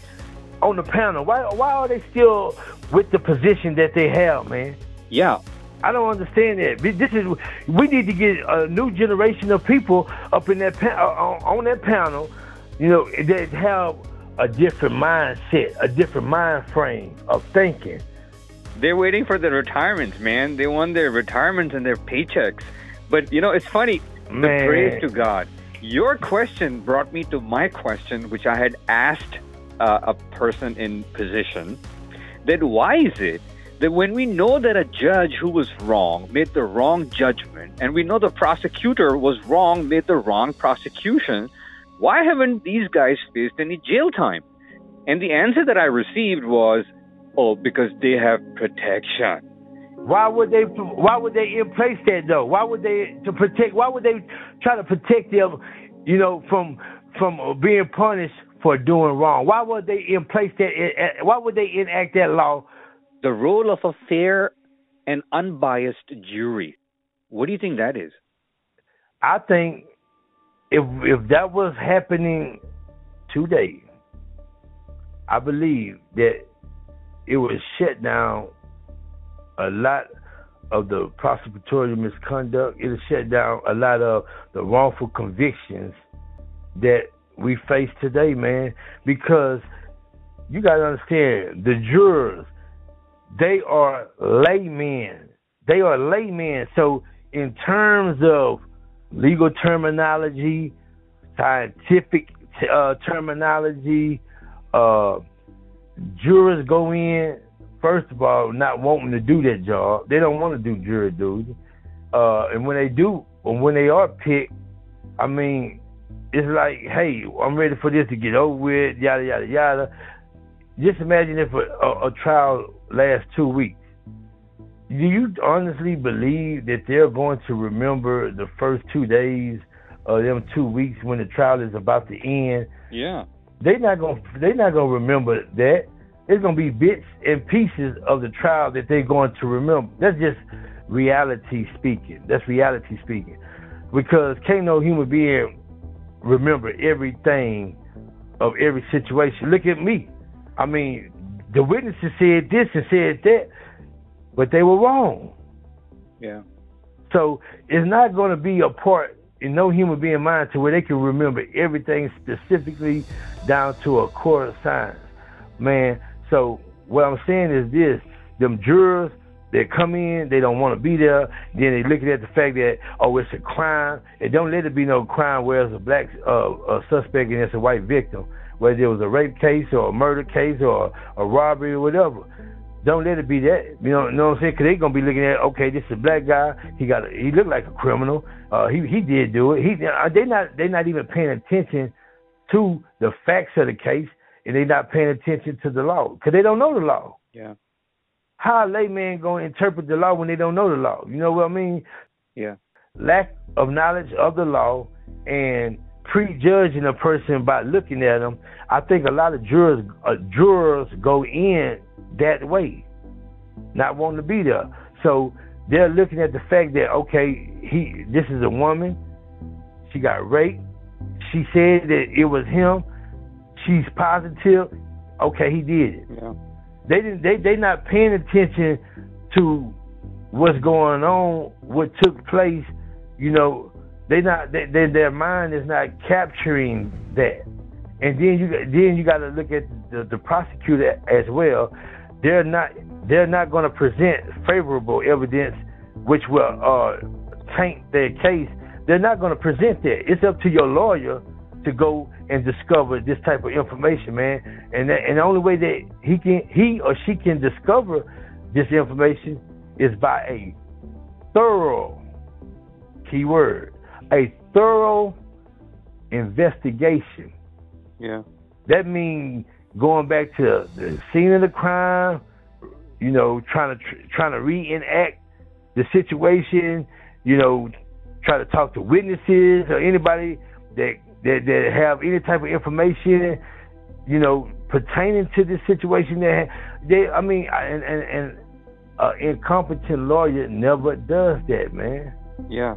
on the panel why why are they still with the position that they have man yeah I don't understand that. This is we need to get a new generation of people up in that pa- uh, on that panel, you know, that have a different mindset, a different mind frame of thinking. They're waiting for their retirements, man. They want their retirements and their paychecks. But you know, it's funny. Man. The praise to God. Your question brought me to my question, which I had asked uh, a person in position. That why is it that when we know that a judge who was wrong made the wrong judgment, and we know the prosecutor was wrong, made the wrong prosecution, why haven't these guys faced any jail time? And the answer that I received was Oh, because they have protection. Why would they? Why would they in place that though? Why would they to protect? Why would they try to protect them? You know, from from being punished for doing wrong. Why would they in place that? Eh, eh, why would they enact that law? The role of a fair and unbiased jury. What do you think that is? I think if if that was happening today, I believe that it would shut down a lot of the prosecutorial misconduct. It'll shut down a lot of the wrongful convictions that we face today, man. Because you got to understand, the jurors, they are laymen. They are laymen. So, in terms of legal terminology, scientific uh, terminology, uh, jurors go in first of all, not wanting to do that job. They don't want to do jury duty. Uh, and when they do, or when they are picked, I mean, it's like, hey, I'm ready for this to get over with, yada, yada, yada. Just imagine if a, a, a trial lasts two weeks. Do you honestly believe that they're going to remember the first two days of them two weeks when the trial is about to end? Yeah. They're not gonna they're not gonna remember that it's going to be bits and pieces of the trial that they're going to remember. That's just reality speaking. That's reality speaking. Because can't no human being remember everything of every situation. Look at me. I mean, the witnesses said this and said that, but they were wrong. Yeah. So it's not going to be a part in no human being mind to where they can remember everything specifically down to a core of science. Man, so what I'm saying is this: them jurors they come in, they don't want to be there. Then they looking at the fact that oh, it's a crime. And don't let it be no crime where it's a black uh, a suspect and it's a white victim, whether it was a rape case or a murder case or a robbery or whatever. Don't let it be that. You know, know what I'm saying? Because they gonna be looking at okay, this is a black guy. He got a, he looked like a criminal. Uh, he he did do it. He they not they not even paying attention to the facts of the case and they're not paying attention to the law because they don't know the law. Yeah. How a layman going to interpret the law when they don't know the law? You know what I mean? Yeah. Lack of knowledge of the law and prejudging a person by looking at them. I think a lot of jurors uh, jurors go in that way, not wanting to be there. So they're looking at the fact that okay, he this is a woman, she got raped. She said that it was him she's positive, okay, he did it. Yeah. They didn't they they not paying attention to what's going on, what took place, you know, they not they, they, their mind is not capturing that. And then you then you got to look at the, the prosecutor as well. They're not they're not going to present favorable evidence which will uh, taint their case. They're not going to present that. It's up to your lawyer to go and discover this type of information, man. And that, and the only way that he can he or she can discover this information is by a thorough keyword, a thorough investigation. Yeah. That means going back to the scene of the crime, you know, trying to trying to reenact the situation, you know, try to talk to witnesses or anybody that that, that have any type of information, you know, pertaining to this situation. That they, I mean, and and, and an incompetent lawyer never does that, man. Yeah.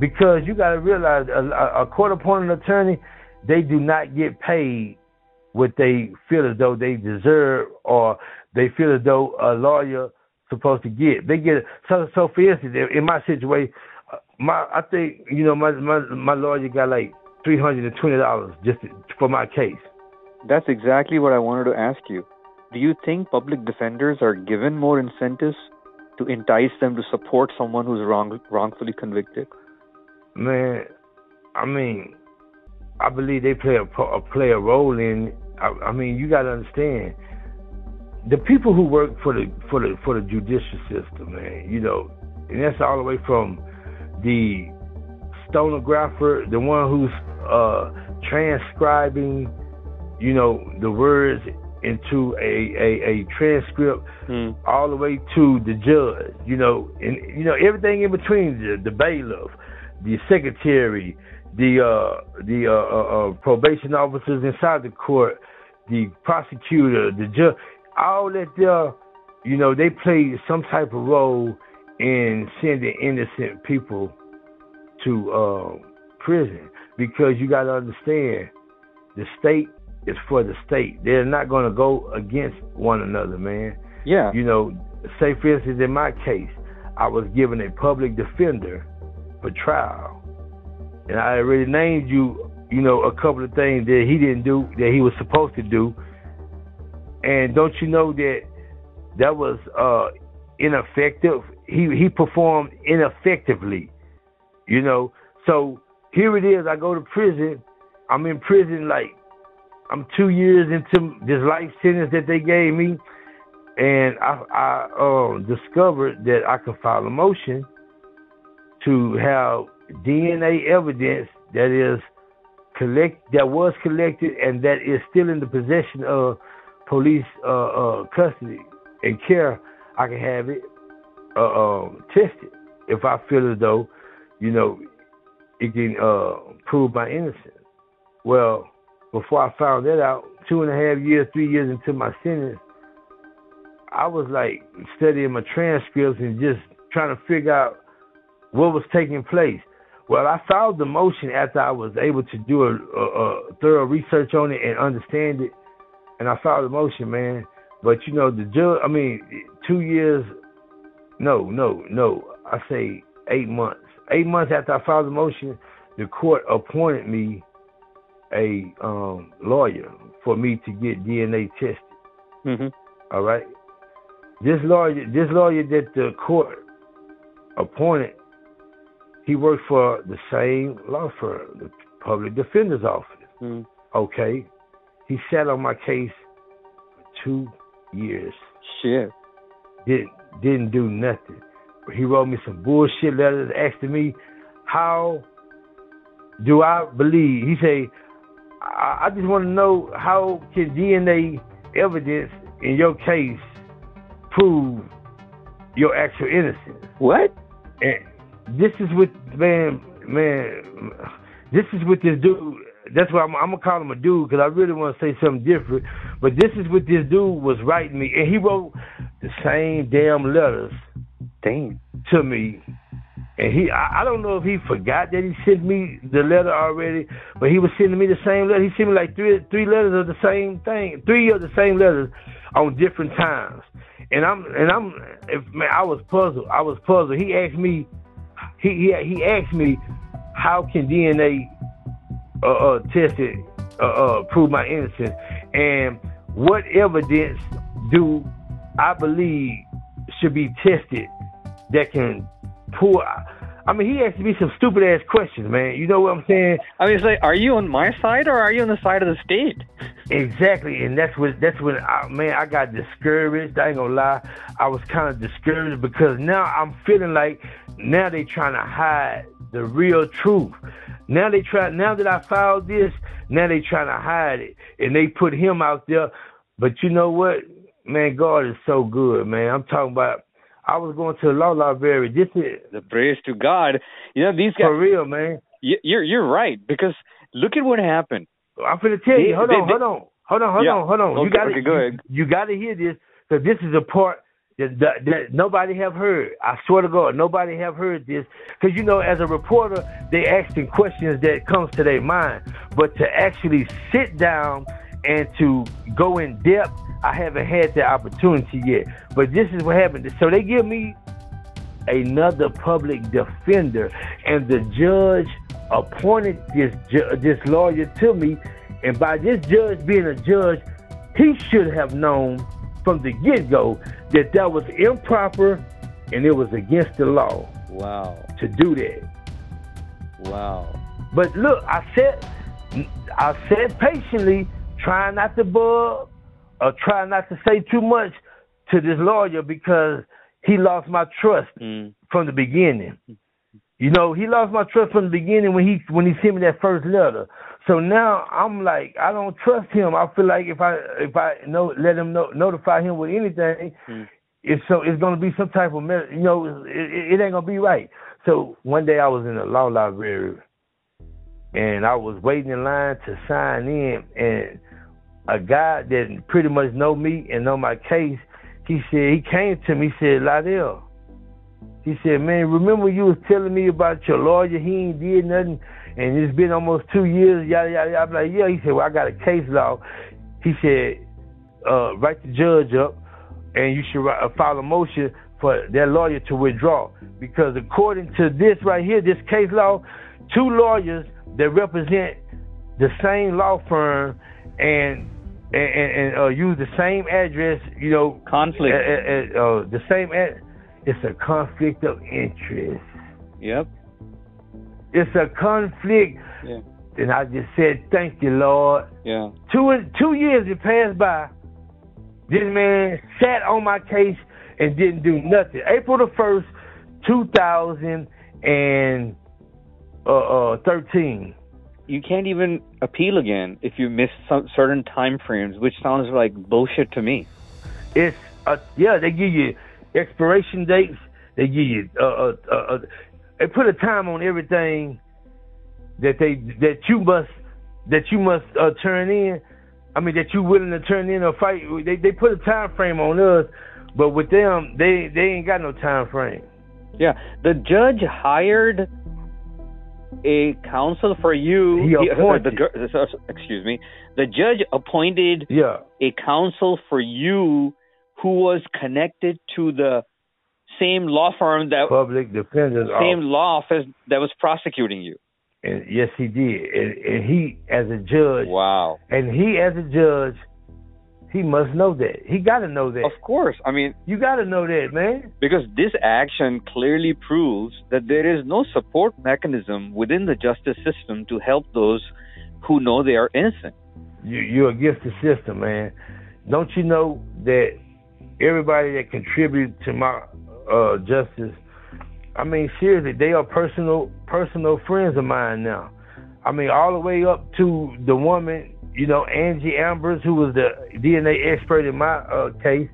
Because you got to realize, a, a court-appointed attorney, they do not get paid what they feel as though they deserve, or they feel as though a lawyer supposed to get. They get so. So for instance, in my situation, uh, my I think you know my my my lawyer got like $320 just for my case. That's exactly what I wanted to ask you. Do you think public defenders are given more incentives to entice them to support someone who's wrong, wrongfully convicted? Man, I mean, I believe they play a, a play a role in. I, I mean, you got to understand the people who work for the for the for the judicial system, man. You know, and that's all the way from the stenographer, the one who's uh, transcribing, you know, the words into a a, a transcript Mm. all the way to the judge. You know, and you know everything in between the, the bailiff, the secretary, the uh, the uh, uh, uh, probation officers inside the court, the prosecutor, the judge, all that there. You know, they play some type of role in sending innocent people to uh, prison because you got to understand the state is for the state. They're not going to go against one another, man. Yeah. You know, say for instance, in my case, I was given a public defender for trial, and I already named you, you know, a couple of things that he didn't do that he was supposed to do. And don't you know that that was uh, ineffective? He he performed ineffectively, you know. So here it is. I go to prison. I'm in prison like I'm two years into this life sentence that they gave me, and I, I um, discovered that I could file a motion to have DNA evidence that is collect that was collected and that is still in the possession of police uh, uh, custody and care. I can have it uh, um, tested if I feel as though, you know, it can uh, prove my innocence. Well, before I found that out, two and a half years, three years into my sentence, I was like studying my transcripts and just trying to figure out what was taking place. Well, I filed the motion after I was able to do a, a, a thorough research on it and understand it, and I filed the motion, man. But you know, the judge, I mean, two years, no, no, no, I say eight months. Eight months after I filed the motion, the court appointed me a um, lawyer for me to get DNA tested. hmm All right. This lawyer, this lawyer that the court appointed, he worked for the same law firm, the public defender's office. Mm. Okay. He sat on my case for two years. Shit. Didn't didn't do nothing. He wrote me some bullshit letters asking me how do I believe. He say, I, I just want to know how can DNA evidence in your case prove your actual innocence. What? And this is what man, man, this is what this dude. That's why I'm, I'm gonna call him a dude because I really want to say something different. But this is what this dude was writing me, and he wrote the same damn letters To me. And he, I, I don't know if he forgot that he sent me the letter already, but he was sending me the same letter. He sent me like three, three letters of the same thing, three of the same letters on different times. And I'm, and I'm, if, man, I was puzzled. I was puzzled. He asked me, he, he, he asked me, how can DNA uh, uh, tested uh, uh, prove my innocence, and what evidence do I believe should be tested that can pull? I mean, he asked me some stupid ass questions, man. You know what I'm saying? I mean, it's like, are you on my side or are you on the side of the state? Exactly, and that's what that's when I, man I got discouraged. I ain't gonna lie, I was kind of discouraged because now I'm feeling like now they trying to hide the real truth. Now they try. Now that I filed this, now they trying to hide it, and they put him out there. But you know what, man? God is so good, man. I'm talking about. I was going to the law library. This is The praise to God. You know, these guys, for real, man. you're, you're right because look at what happened. I'm gonna tell They- you. Hold they- on, they- hold on, hold on, hold Yeah. on, hold on. you Okay, got okay, go ahead. You, you got to hear this because this is a part that, that, that nobody have heard. I swear to God, nobody have heard this because you know, as a reporter, they asking questions that comes to their mind, but to actually sit down and to go in depth, I haven't had that opportunity yet. But this is what happened. So they give me another public defender, and the judge appointed this ju- this lawyer to me. And by this judge being a judge, he should have known from the get go that that was improper and it was against the law Wow. to do that. Wow. But look, I said, I said patiently, trying not to bug or try not to say too much to this lawyer because he lost my trust Mm. from the beginning. You know, he lost my trust from the beginning when he when he sent me that first letter. So now I'm like, I don't trust him. I feel like if I if I know let him know notify him with anything, Mm. it's so it's gonna be some type of you know it, it, it ain't gonna be right. So one day I was in the law library, and I was waiting in line to sign in, and a guy that pretty much know me and know my case, he said he came to me, he said, Lydell, he said, man, remember you was telling me about your lawyer, he ain't did nothing, and it's been almost two years, yada yada. yada. I'm like, yeah. He said, well, I got a case law. He said, uh, write the judge up, and you should write, uh, file a motion for that lawyer to withdraw because according to this right here, this case law, two lawyers that represent the same law firm and and, and, and uh, use the same address, you know, Conflict. uh, uh, uh, the same. Ad- it's a conflict of interest. Yep. It's a conflict. Yeah. And I just said, thank you, Lord. Yeah. Two two years had passed by. This man sat on my case and didn't do nothing. April the first, two thousand and uh, uh, thirteen. You can't even appeal again if you miss some certain time frames, which sounds like bullshit to me. It's uh, yeah, they give you expiration dates. They give you uh, uh, uh, uh, they put a time on everything that they that you must that you must uh, turn in. I mean that you willing to turn in or fight. They they put a time frame on us, but with them they they ain't got no time frame. Yeah. The judge hired a counsel for you. He appointed. the, the, the- excuse me. The judge appointed Yeah, a counsel for you who was connected to the same law firm that public defender's same office. law office that was prosecuting you. And yes, he did. And, and he, as a judge, Wow. and he, as a judge, he must know that. He got to know that. Of course. I mean, You got to know that, man. because this action clearly proves that there is no support mechanism within the justice system to help those who know they are innocent. You, you're against the system, man. Don't you know that everybody that contributes to my uh, justice, I mean, seriously, they are personal, personal friends of mine now. I mean, all the way up to the woman, you know, Angie Ambers, who was the DNA expert in my uh, case.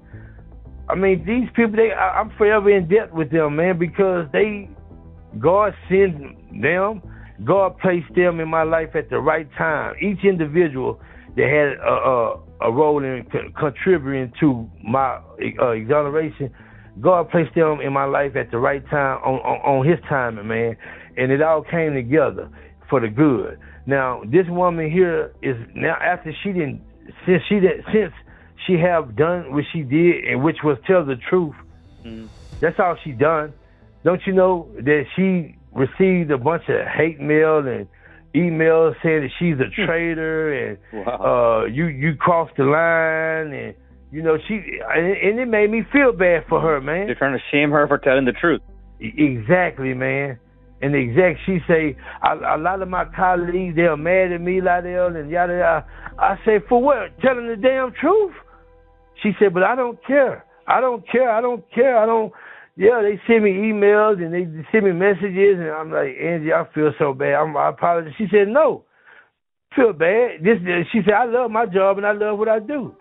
I mean, these people, they, I, I'm forever in debt with them, man, because they, God sends them, God placed them in my life at the right time. Each individual that had a, a, a role in co- contributing to my uh, exoneration, God placed them in my life at the right time on, on, on His timing, man, and it all came together for the good. Now, this woman here is now after she didn't since she did since she have done what she did and which was tell the truth. Mm. That's all she done. Don't you know that she received a bunch of hate mail and emails saying that she's a traitor and Wow. uh you you crossed the line and you know she and, it made me feel bad for her, man. They're trying to shame her for telling the truth. Exactly, man. And the exact she say a, a lot of my colleagues they're mad at me, Lydell, and yada yada. I say for what? Telling the damn truth. She said, but I don't care. I don't care. I don't care. I don't. Yeah, they send me emails and they send me messages, and I'm like, Angie, I feel so bad. I'm, I apologize. She said, no, feel bad. This, she said, I love my job and I love what I do.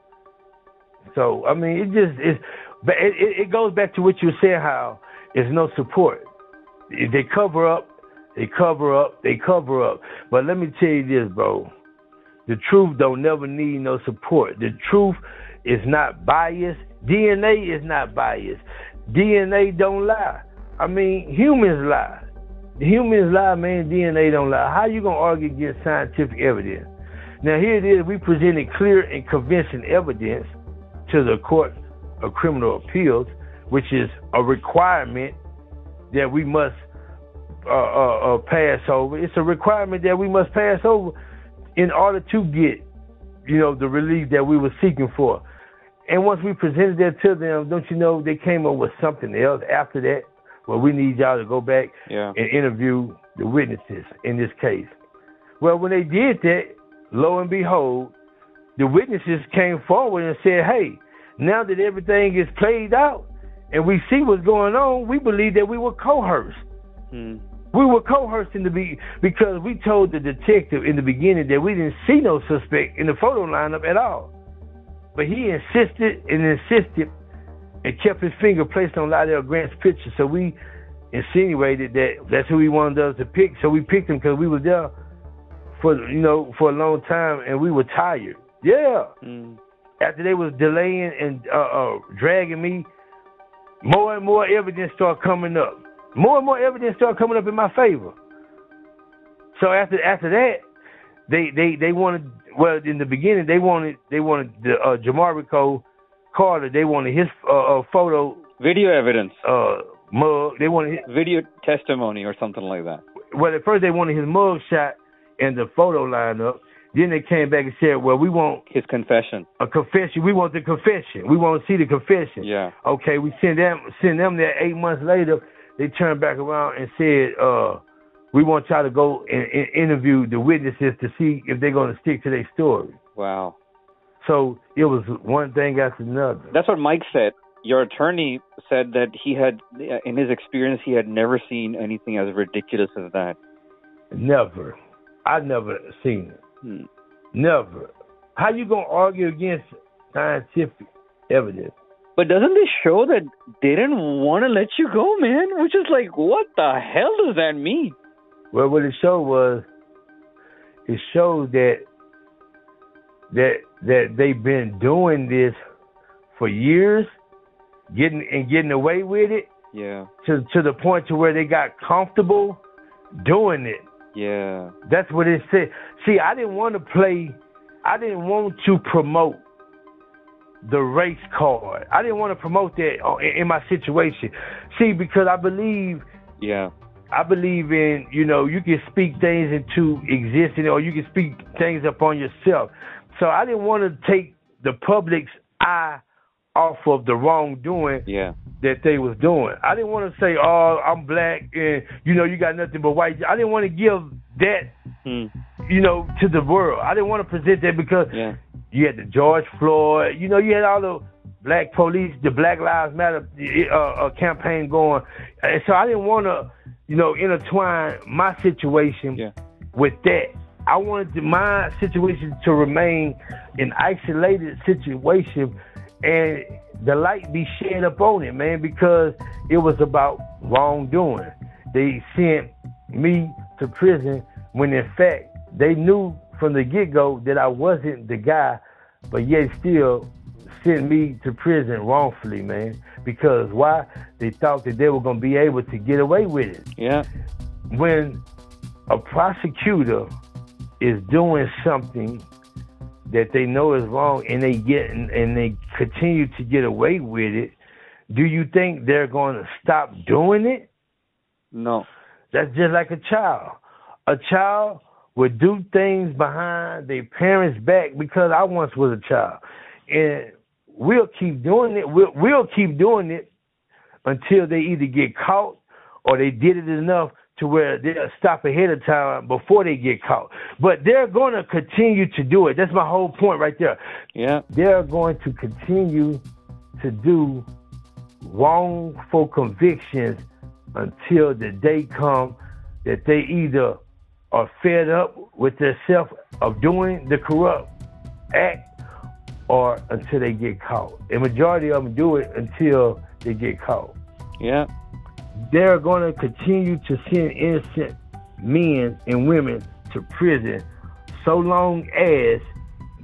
So I mean, it just it's, but it, it, goes back to what you saying, how there's no support. They cover up, they cover up, they cover up. But let me tell you this, bro. The truth don't never need no support. The truth is not biased. DNA is not biased. DNA don't lie. I mean, humans lie. Humans lie, man. DNA don't lie. How you gonna argue against scientific evidence? Now here it is. We presented clear and convincing evidence to the Court of Criminal Appeals, which is a requirement that we must uh, uh, uh, pass over. It's a requirement that we must pass over in order to get, you know, the relief that we were seeking for. And once we presented that to them, don't you know, they came up with something else after that. Well, we need y'all to go back Yeah. and interview the witnesses in this case. Well, when they did that, lo and behold, the witnesses came forward and said, hey, now that everything is played out and we see what's going on, we believe that we were coerced. Hmm. We were coerced in the be because we told the detective in the beginning that we didn't see no suspect in the photo lineup at all. But he insisted and insisted and kept his finger placed on Lydell Grant's picture. So we insinuated that that's who he wanted us to pick. So we picked him because we were there for you know for a long time and we were tired. Yeah. Mm. After they was delaying and uh, uh, dragging me, more and more evidence started coming up. More and more evidence started coming up in my favor. So after after that, they they they wanted well in the beginning they wanted they wanted the uh, Jermarico Carter they wanted his uh, uh, photo video evidence uh mug they wanted his, video testimony or something like that. Well, at first they wanted his mug shot and the photo lineup. Then they came back and said, "Well, we want his confession, a confession. We want the confession. We want to see the confession." Yeah. Okay, we send them send them there. Eight months later, they turned back around and said, "Uh, we want y'all to go and, and interview the witnesses to see if they're going to stick to their story." Wow. So it was one thing after another. That's what Mike said. Your attorney said that he had, in his experience, he had never seen anything as ridiculous as that. Never. I've never seen it. Hmm. Never. How you gonna argue against scientific evidence? But doesn't this show that they didn't want to let you go, man? Which is like, what the hell does that mean? Well, what it showed was, it showed that that that they've been doing this for years, getting and getting away with it. Yeah. To to the point to where they got comfortable doing it. Yeah. That's what it said. See, I didn't want to play, I didn't want to promote the race card. I didn't want to promote that uh, in my situation. See, because I believe. Yeah. I believe in, you know, you can speak things into existence or you can speak things upon yourself. So I didn't want to take the public's eye off of the wrongdoing yeah. that they was doing. I didn't want to say, "Oh, I'm black and you know you got nothing but white." I didn't want to give that, hmm. you know, to the world. I didn't want to present that because yeah. you had the George Floyd, you know, you had all the black police, the Black Lives Matter uh, uh, campaign going, and so I didn't want to, you know, intertwine my situation yeah. with that. I wanted my situation to remain an isolated situation and the light be shed upon it, man, because it was about wrongdoing. They sent me to prison when in fact they knew from the get go that I wasn't the guy, but yet still sent me to prison wrongfully, man. Because why? They thought that they were gonna be able to get away with it. Yeah. When a prosecutor is doing something that they know is wrong and they get and they continue to get away with it, do you think they're going to stop doing it? No. That's just like a child. A child would do things behind their parents' back because I once was a child. And we'll keep doing it. We'll, we'll keep doing it until they either get caught or they did it enough to where they'll stop ahead of time before they get caught. But they're going to continue to do it. That's my whole point right there. Yeah. They're going to continue to do wrongful convictions until the day come that they either are fed up with themselves of doing the corrupt act or until they get caught. A majority of them do it until they get caught. Yeah they're going to continue to send innocent men and women to prison so long as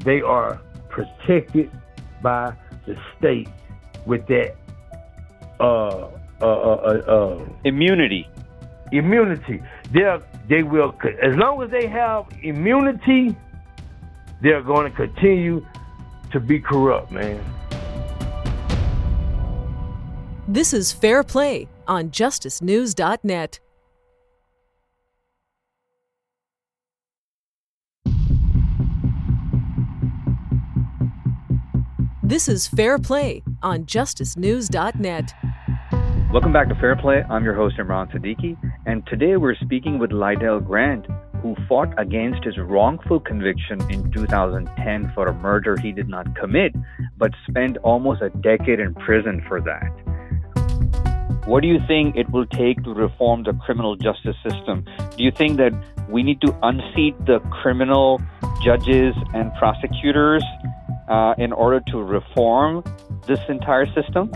they are protected by the state with that uh, uh, uh, uh immunity. Immunity. They they will as long as they have immunity, they're going to continue to be corrupt, man. This is Fair Play on justicenews.net. This is Fair Play on justicenews.net. Welcome back to Fair Play. I'm your host, Imran Siddiqui, and today we're speaking with Lydell Grant, who fought against his wrongful conviction in 2010 for a murder he did not commit, but spent almost a decade in prison for that. What do you think it will take to reform the criminal justice system? Do you think that we need to unseat the criminal judges and prosecutors uh, in order to reform this entire system?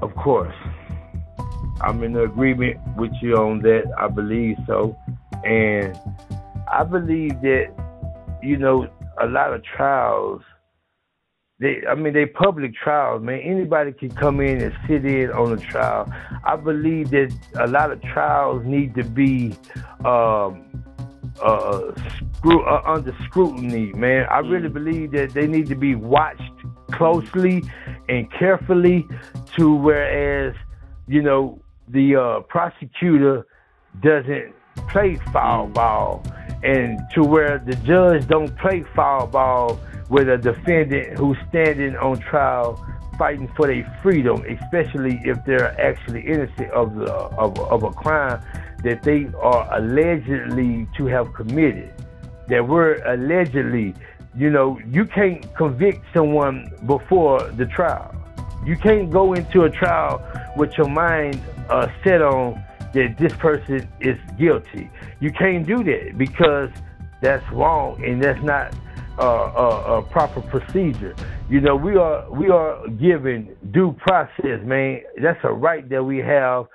Of course. I'm in agreement with you on that. I believe so. And I believe that, you know, a lot of trials, they I mean they public trials, man. Anybody can come in and sit in on a trial. I believe that a lot of trials need to be um, uh, screw, uh, under scrutiny, man. I really mm. believe that they need to be watched closely and carefully to whereas, you know, the uh, prosecutor doesn't play foul mm. ball and to where the judge don't play foul ball with a defendant who's standing on trial fighting for their freedom, especially if they're actually innocent of the of, of a crime that they are allegedly to have committed. That were allegedly, you know, you can't convict someone before the trial. You can't go into a trial with your mind uh, set on that this person is guilty. You can't do that because that's wrong and that's not uh, a, proper procedure. You know, we are we are given due process, man. That's a right that we have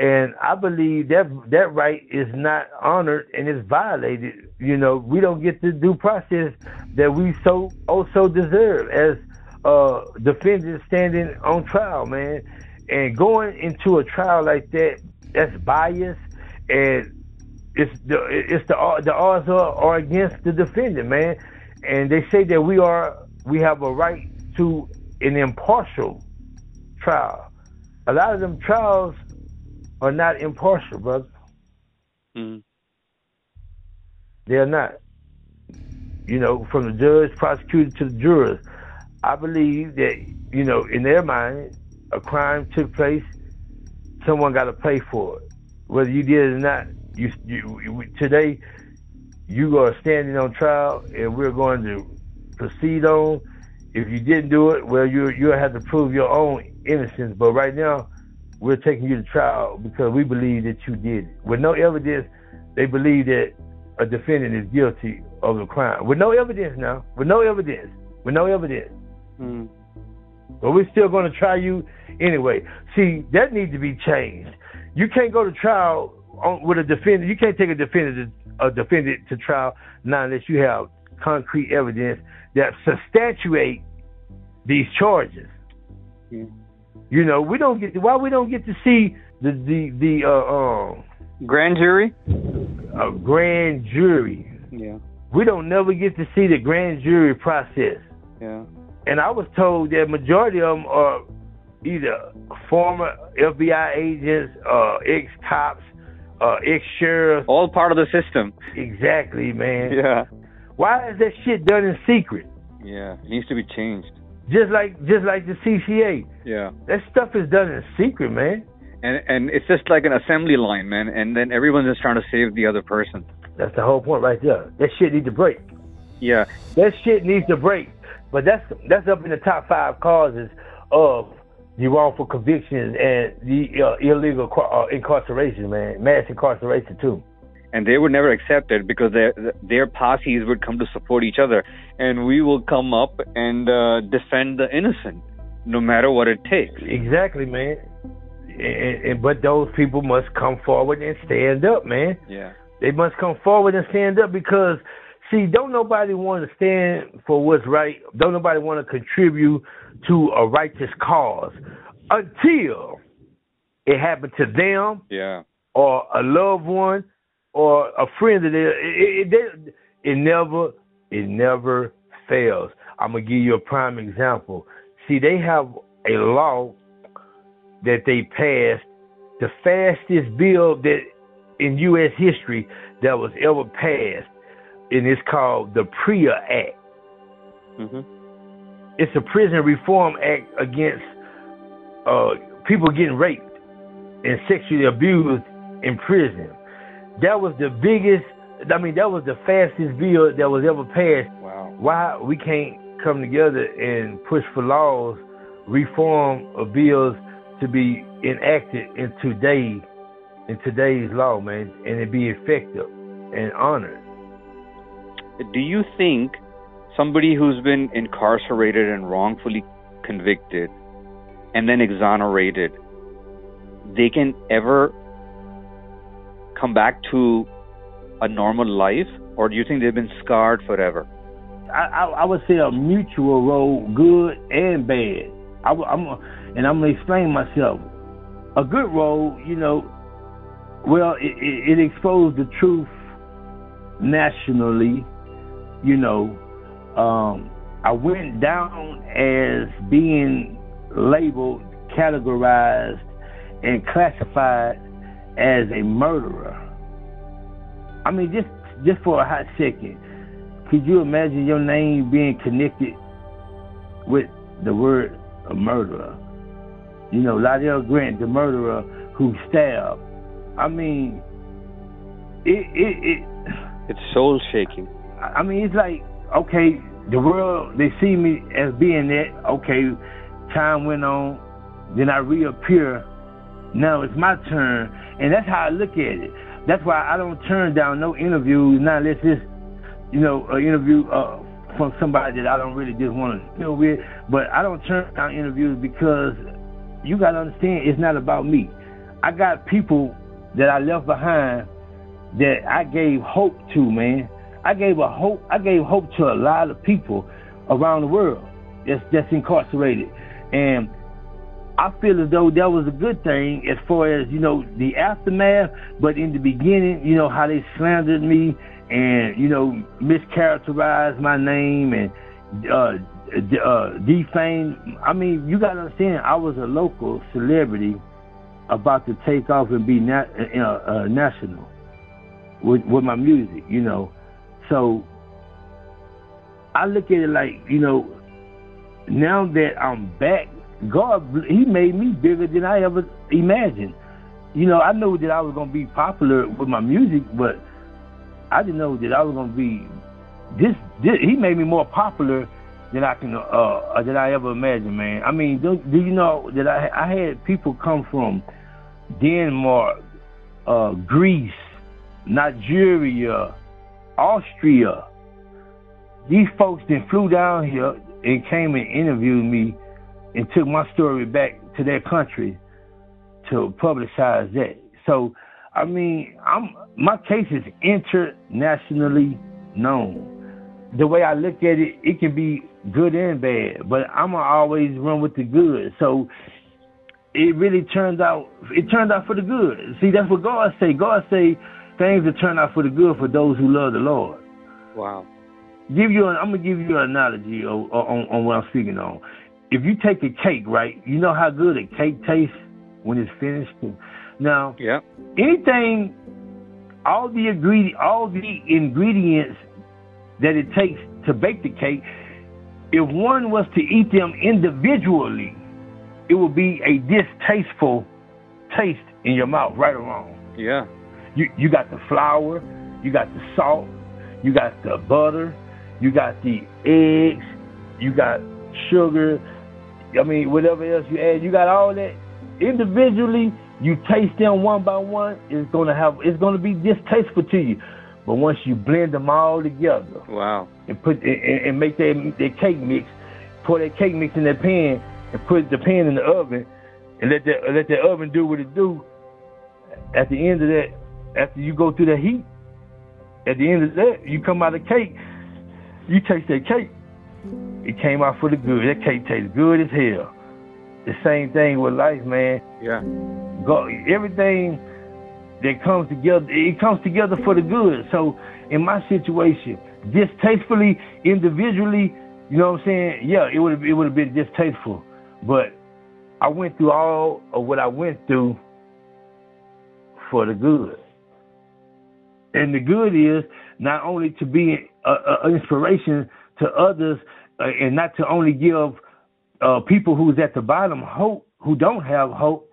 and I believe that that right is not honored and is violated. You know, we don't get the due process that we so also deserve as uh, defendants standing on trial, man. And going into a trial like that, that's biased, and it's the it's the the odds are, are against the defendant, man. And they say that we are we have a right to an impartial trial. A lot of them trials are not impartial, brother. Mm-hmm. They're not. You know, from the judge, prosecutor to the jurors. I believe that, you know, in their mind, a crime took place, someone got to pay for it. Whether you did it or not, you, you, you today, you are standing on trial and we're going to proceed on. If you didn't do it, well, you you have to prove your own innocence. But right now, we're taking you to trial because we believe that you did it. With no evidence, they believe that a defendant is guilty of the crime. With no evidence now. With no evidence. With no evidence. Mm. But we're still going to try you anyway. See, that needs to be changed. You can't go to trial on, with a defendant. You can't take a defendant to, a defendant to trial now unless you have concrete evidence that substantiate these charges. Mm. You know, we don't get why we don't get to see the the the uh, um grand jury. A grand jury. Yeah. We don't never get to see the grand jury process. Yeah. And I was told that majority of them are either former FBI agents, uh, ex cops, uh, ex sheriffs. All part of the system. Exactly, man. Yeah. Why is that shit done in secret? Yeah, it needs to be changed. Just like just like the CCA. Yeah. That stuff is done in secret, man. And and it's just like an assembly line, man. And then everyone's just trying to save the other person. That's the whole point right there. That shit needs to break. Yeah. That shit needs to break. But that's that's up in the top five causes of the wrongful convictions and the uh, illegal uh, incarceration, man. Mass incarceration too and they would never accept it because their their posses would come to support each other, and we will come up and uh, defend the innocent, no matter what it takes. Exactly, man. And, and, but those people must come forward and stand up, man. Yeah, they must come forward and stand up because, see, don't nobody want to stand for what's right. Don't nobody want to contribute to a righteous cause until it happened to them. Yeah. Or a loved one or a friend of theirs. It, it, it, never it never fails. I'm gonna give you a prime example. See, they have a law that they passed, the fastest bill that in U.S. history that was ever passed, and it's called the PREA Act. Mm-hmm. It's a prison reform act against uh, people getting raped and sexually abused in prison. That was the biggest. I mean, that was the fastest bill that was ever passed. Wow. Why we can't come together and push for laws, reform of bills to be enacted in today in today's law, man, and it be effective and honored. Do you think somebody who's been incarcerated and wrongfully convicted and then exonerated, they can ever come back to a normal life, or do you think they've been scarred forever? I, I, I would say a mutual role, good and bad. I, am and I'm gonna explain myself. A good role, you know, well, it, it, it exposed the truth nationally. You know, um, I went down as being labeled, categorized, and classified as a murderer. I mean, just just for a hot second, could you imagine your name being connected with the word a murderer? You know, Lydell Grant, the murderer who stabbed. I mean, it it, it it's soul shaking. I mean, it's like okay, the world they see me as being that. Okay, time went on, then I reappear. Now it's my turn, and that's how I look at it. That's why I don't turn down no interviews, not unless it's, you know, an interview uh, from somebody that I don't really just want to deal with. But I don't turn down interviews because you got to understand it's not about me. I got people that I left behind that I gave hope to, man. I gave a hope. I gave hope to a lot of people around the world that's that's incarcerated, and I feel as though that was a good thing as far as you know the aftermath. But in the beginning, you know how they slandered me and you know mischaracterized my name and uh, uh, defamed. I mean, you gotta understand, I was a local celebrity about to take off and be na- uh, uh, national with with my music, you know. So I look at it like, you know, now that I'm back, God, He made me bigger than I ever imagined. You know, I knew that I was gonna be popular with my music, but I didn't know that I was gonna be this. this he made me more popular than I can uh, uh than I ever imagined, man. I mean, do, do you know that I I had people come from Denmark, uh, Greece, Nigeria, Austria. These folks then flew down here and came and interviewed me and took my story back to their country to publicize that. So, I mean, I'm my case is internationally known. The way I look at it, it can be good and bad, but I'm always run with the good. So it really turned out it turned out for the good. See, that's what God say. God say things that turn out for the good for those who love the Lord. Wow. Give you, an, I'm gonna give you an analogy on, on, on what I'm speaking on. If you take a cake, right? You know how good a cake tastes when it's finished. Now, yeah. Anything, all the ingredient, all the ingredients that it takes to bake the cake, if one was to eat them individually, it would be a distasteful taste in your mouth, right or wrong. Yeah. You you got the flour, you got the salt, you got the butter, you got the eggs, you got sugar. I mean, whatever else you add, you got all that. Individually, you taste them one by one. It's gonna have it's gonna be distasteful to you. But once you blend them all together, wow, and put and, and make that that cake mix, pour that cake mix in that pan, and put the pan in the oven, and let that let that oven do what it do. At the end of that, after you go through the heat, at the end of that, you come out of cake, you taste that cake. It came out for the good. That cake tastes good as hell. The same thing with life, man. Yeah. God, everything that comes together, it comes together for the good. So in my situation, distastefully, individually, you know what I'm saying? Yeah, it would it would have been distasteful, but I went through all of what I went through for the good. And the good is not only to be an inspiration to others uh, and not to only give uh, people who's at the bottom hope, who don't have hope.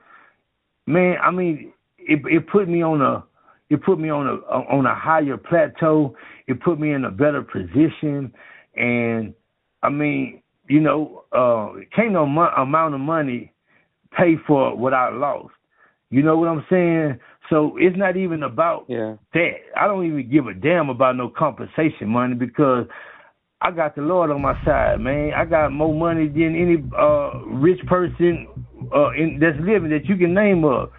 Man, I mean, it, it put me on a it put me on a on a higher plateau. It put me in a better position, and I mean, you know, uh, can't no mo- amount of money pay for what I lost. You know what I'm saying? So it's not even about yeah. that. I don't even give a damn about no compensation money because I got the Lord on my side, man. I got more money than any uh, rich person uh, in, that's living that you can name of.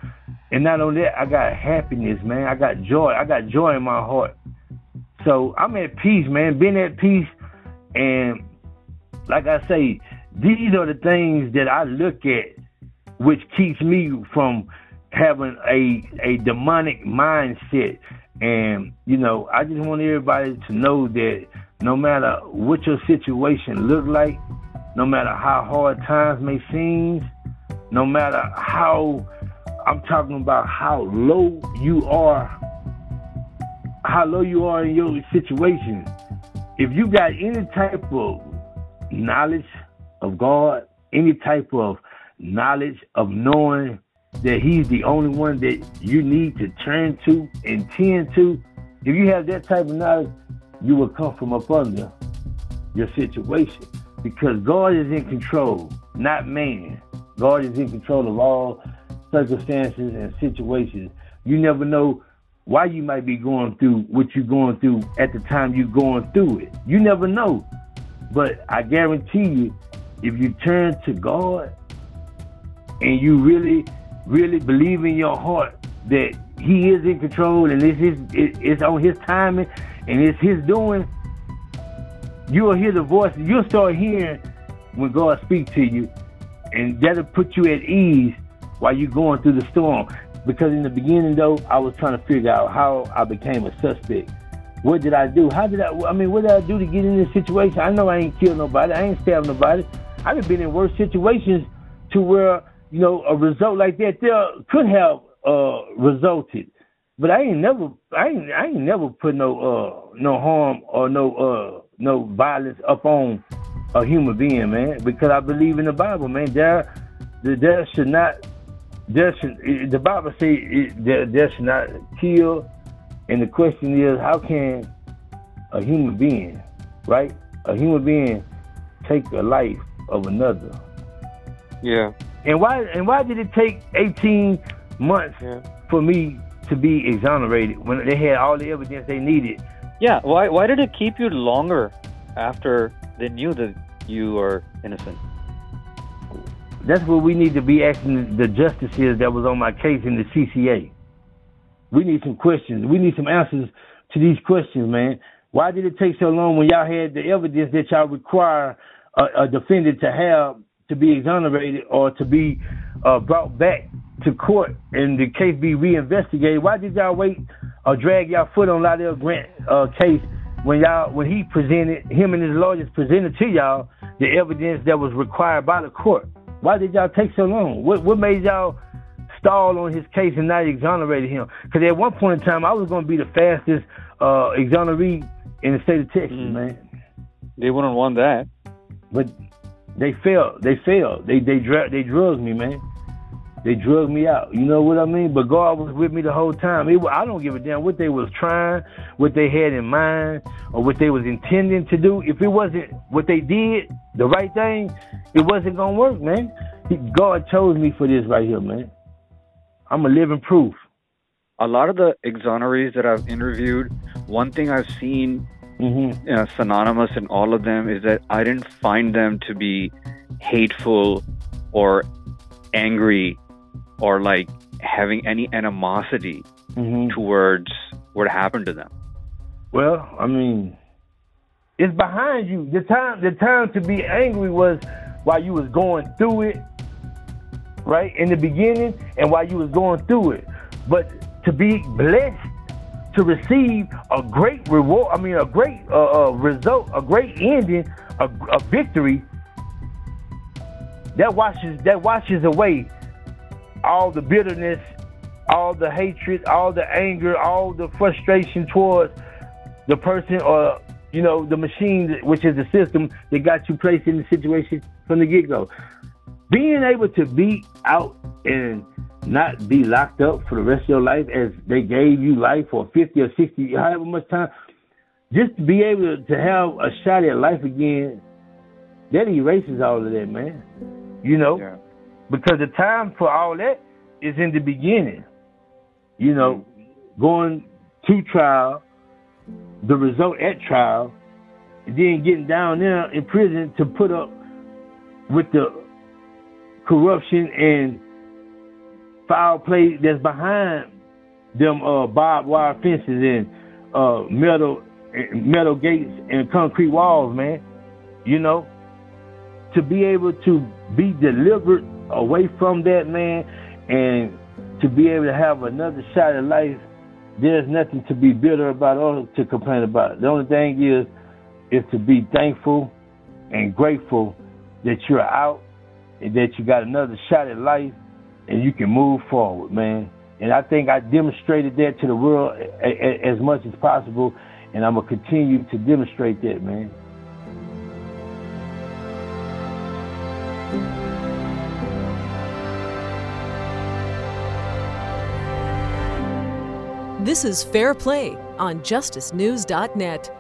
And not only that, I got happiness, man. I got joy. I got joy in my heart. So I'm at peace, man. Being at peace, and like I say, these are the things that I look at, which keeps me from having a a demonic mindset. And you know, I just want everybody to know that no matter what your situation look like, no matter how hard times may seem, no matter how I'm talking about how low you are, how low you are in your situation. If you got any type of knowledge of God, any type of knowledge of knowing that He's the only one that you need to turn to and tend to, if you have that type of knowledge, you will come from up under your situation because God is in control, not man. God is in control of all circumstances and situations. You never know why you might be going through what you're going through at the time you're going through it. You never know. But I guarantee you, if you turn to God and you really, really believe in your heart that He is in control and it's His, it's on His timing and it's His doing, you will hear the voice. You'll start hearing when God speaks to you, and that'll put you at ease while you're going through the storm. Because in the beginning, though, I was trying to figure out how I became a suspect. What did I do? How did I? I mean, what did I do to get in this situation? I know I ain't killed nobody. I ain't stabbed nobody. I've been in worse situations to where you know a result like that there could have uh, resulted. But I ain't never, I ain't, I ain't never put no, uh, no harm or no, uh, no violence up on a human being, man. Because I believe in the Bible, man. There, there should not there should, the Bible says there, there should not kill, and the question is, how can a human being, right, a human being, take the life of another? Yeah. And why and why did it take 18 months yeah. for me to be exonerated when they had all the evidence they needed? Yeah. Why why did it keep you longer after they knew that you are innocent? That's what we need to be asking the justices that was on my case in the CCA. We need some questions. We need some answers to these questions, man. Why did it take so long when y'all had the evidence that y'all require a, a defendant to have to be exonerated or to be uh, brought back to court and the case be reinvestigated? Why did y'all wait or drag y'all foot on Lydell Grant uh, case when y'all when he presented him and his lawyers presented to y'all the evidence that was required by the court? Why did y'all take so long? What what made y'all stall on his case and not exonerated him? Because at one point in time, I was going to be the fastest uh, exoneree in the state of Texas, mm. man. They wouldn't want that. But they failed. They failed. They they dra- they drugged me, man. They drugged me out. You know what I mean? But God was with me the whole time. It, I don't give a damn what they was trying, what they had in mind, or what they was intending to do. If it wasn't what they did, the right thing, it wasn't gonna work, man. God chose me for this right here, man. I'm a living proof. A lot of the exonerees that I've interviewed, one thing I've seen mm-hmm. uh, synonymous in all of them is that I didn't find them to be hateful or angry or like having any animosity mm-hmm. towards what happened to them. Well, I mean, it's behind you. The time the time to be angry was while you was going through it, right? In the beginning and while you was going through it. But to be blessed to receive a great reward, I mean a great uh, uh, result, a great ending, a, a victory that washes that washes away all the bitterness, all the hatred, all the anger, all the frustration towards the person or you know the machine, which is the system that got you placed in the situation from the get go. Being able to be out and not be locked up for the rest of your life as they gave you life for 50 or 60, however much time, just to be able to have a shot at life again, that erases all of that, man. You know? Yeah. because the time for all that is in the beginning. You know, mm-hmm. going to trial, the result at trial, and then getting down there in prison to put up with the corruption and foul play that's behind them uh, barbed wire fences and uh, metal metal gates and concrete walls, man. You know, to be able to be delivered away from that man and to be able to have another shot at life, there's nothing to be bitter about or to complain about. The only thing is is to be thankful and grateful that you're out and that you got another shot at life and you can move forward, man. And I think I demonstrated that to the world as much as possible, and I'm gonna continue to demonstrate that, man. This is Fair Play on justicenews.net.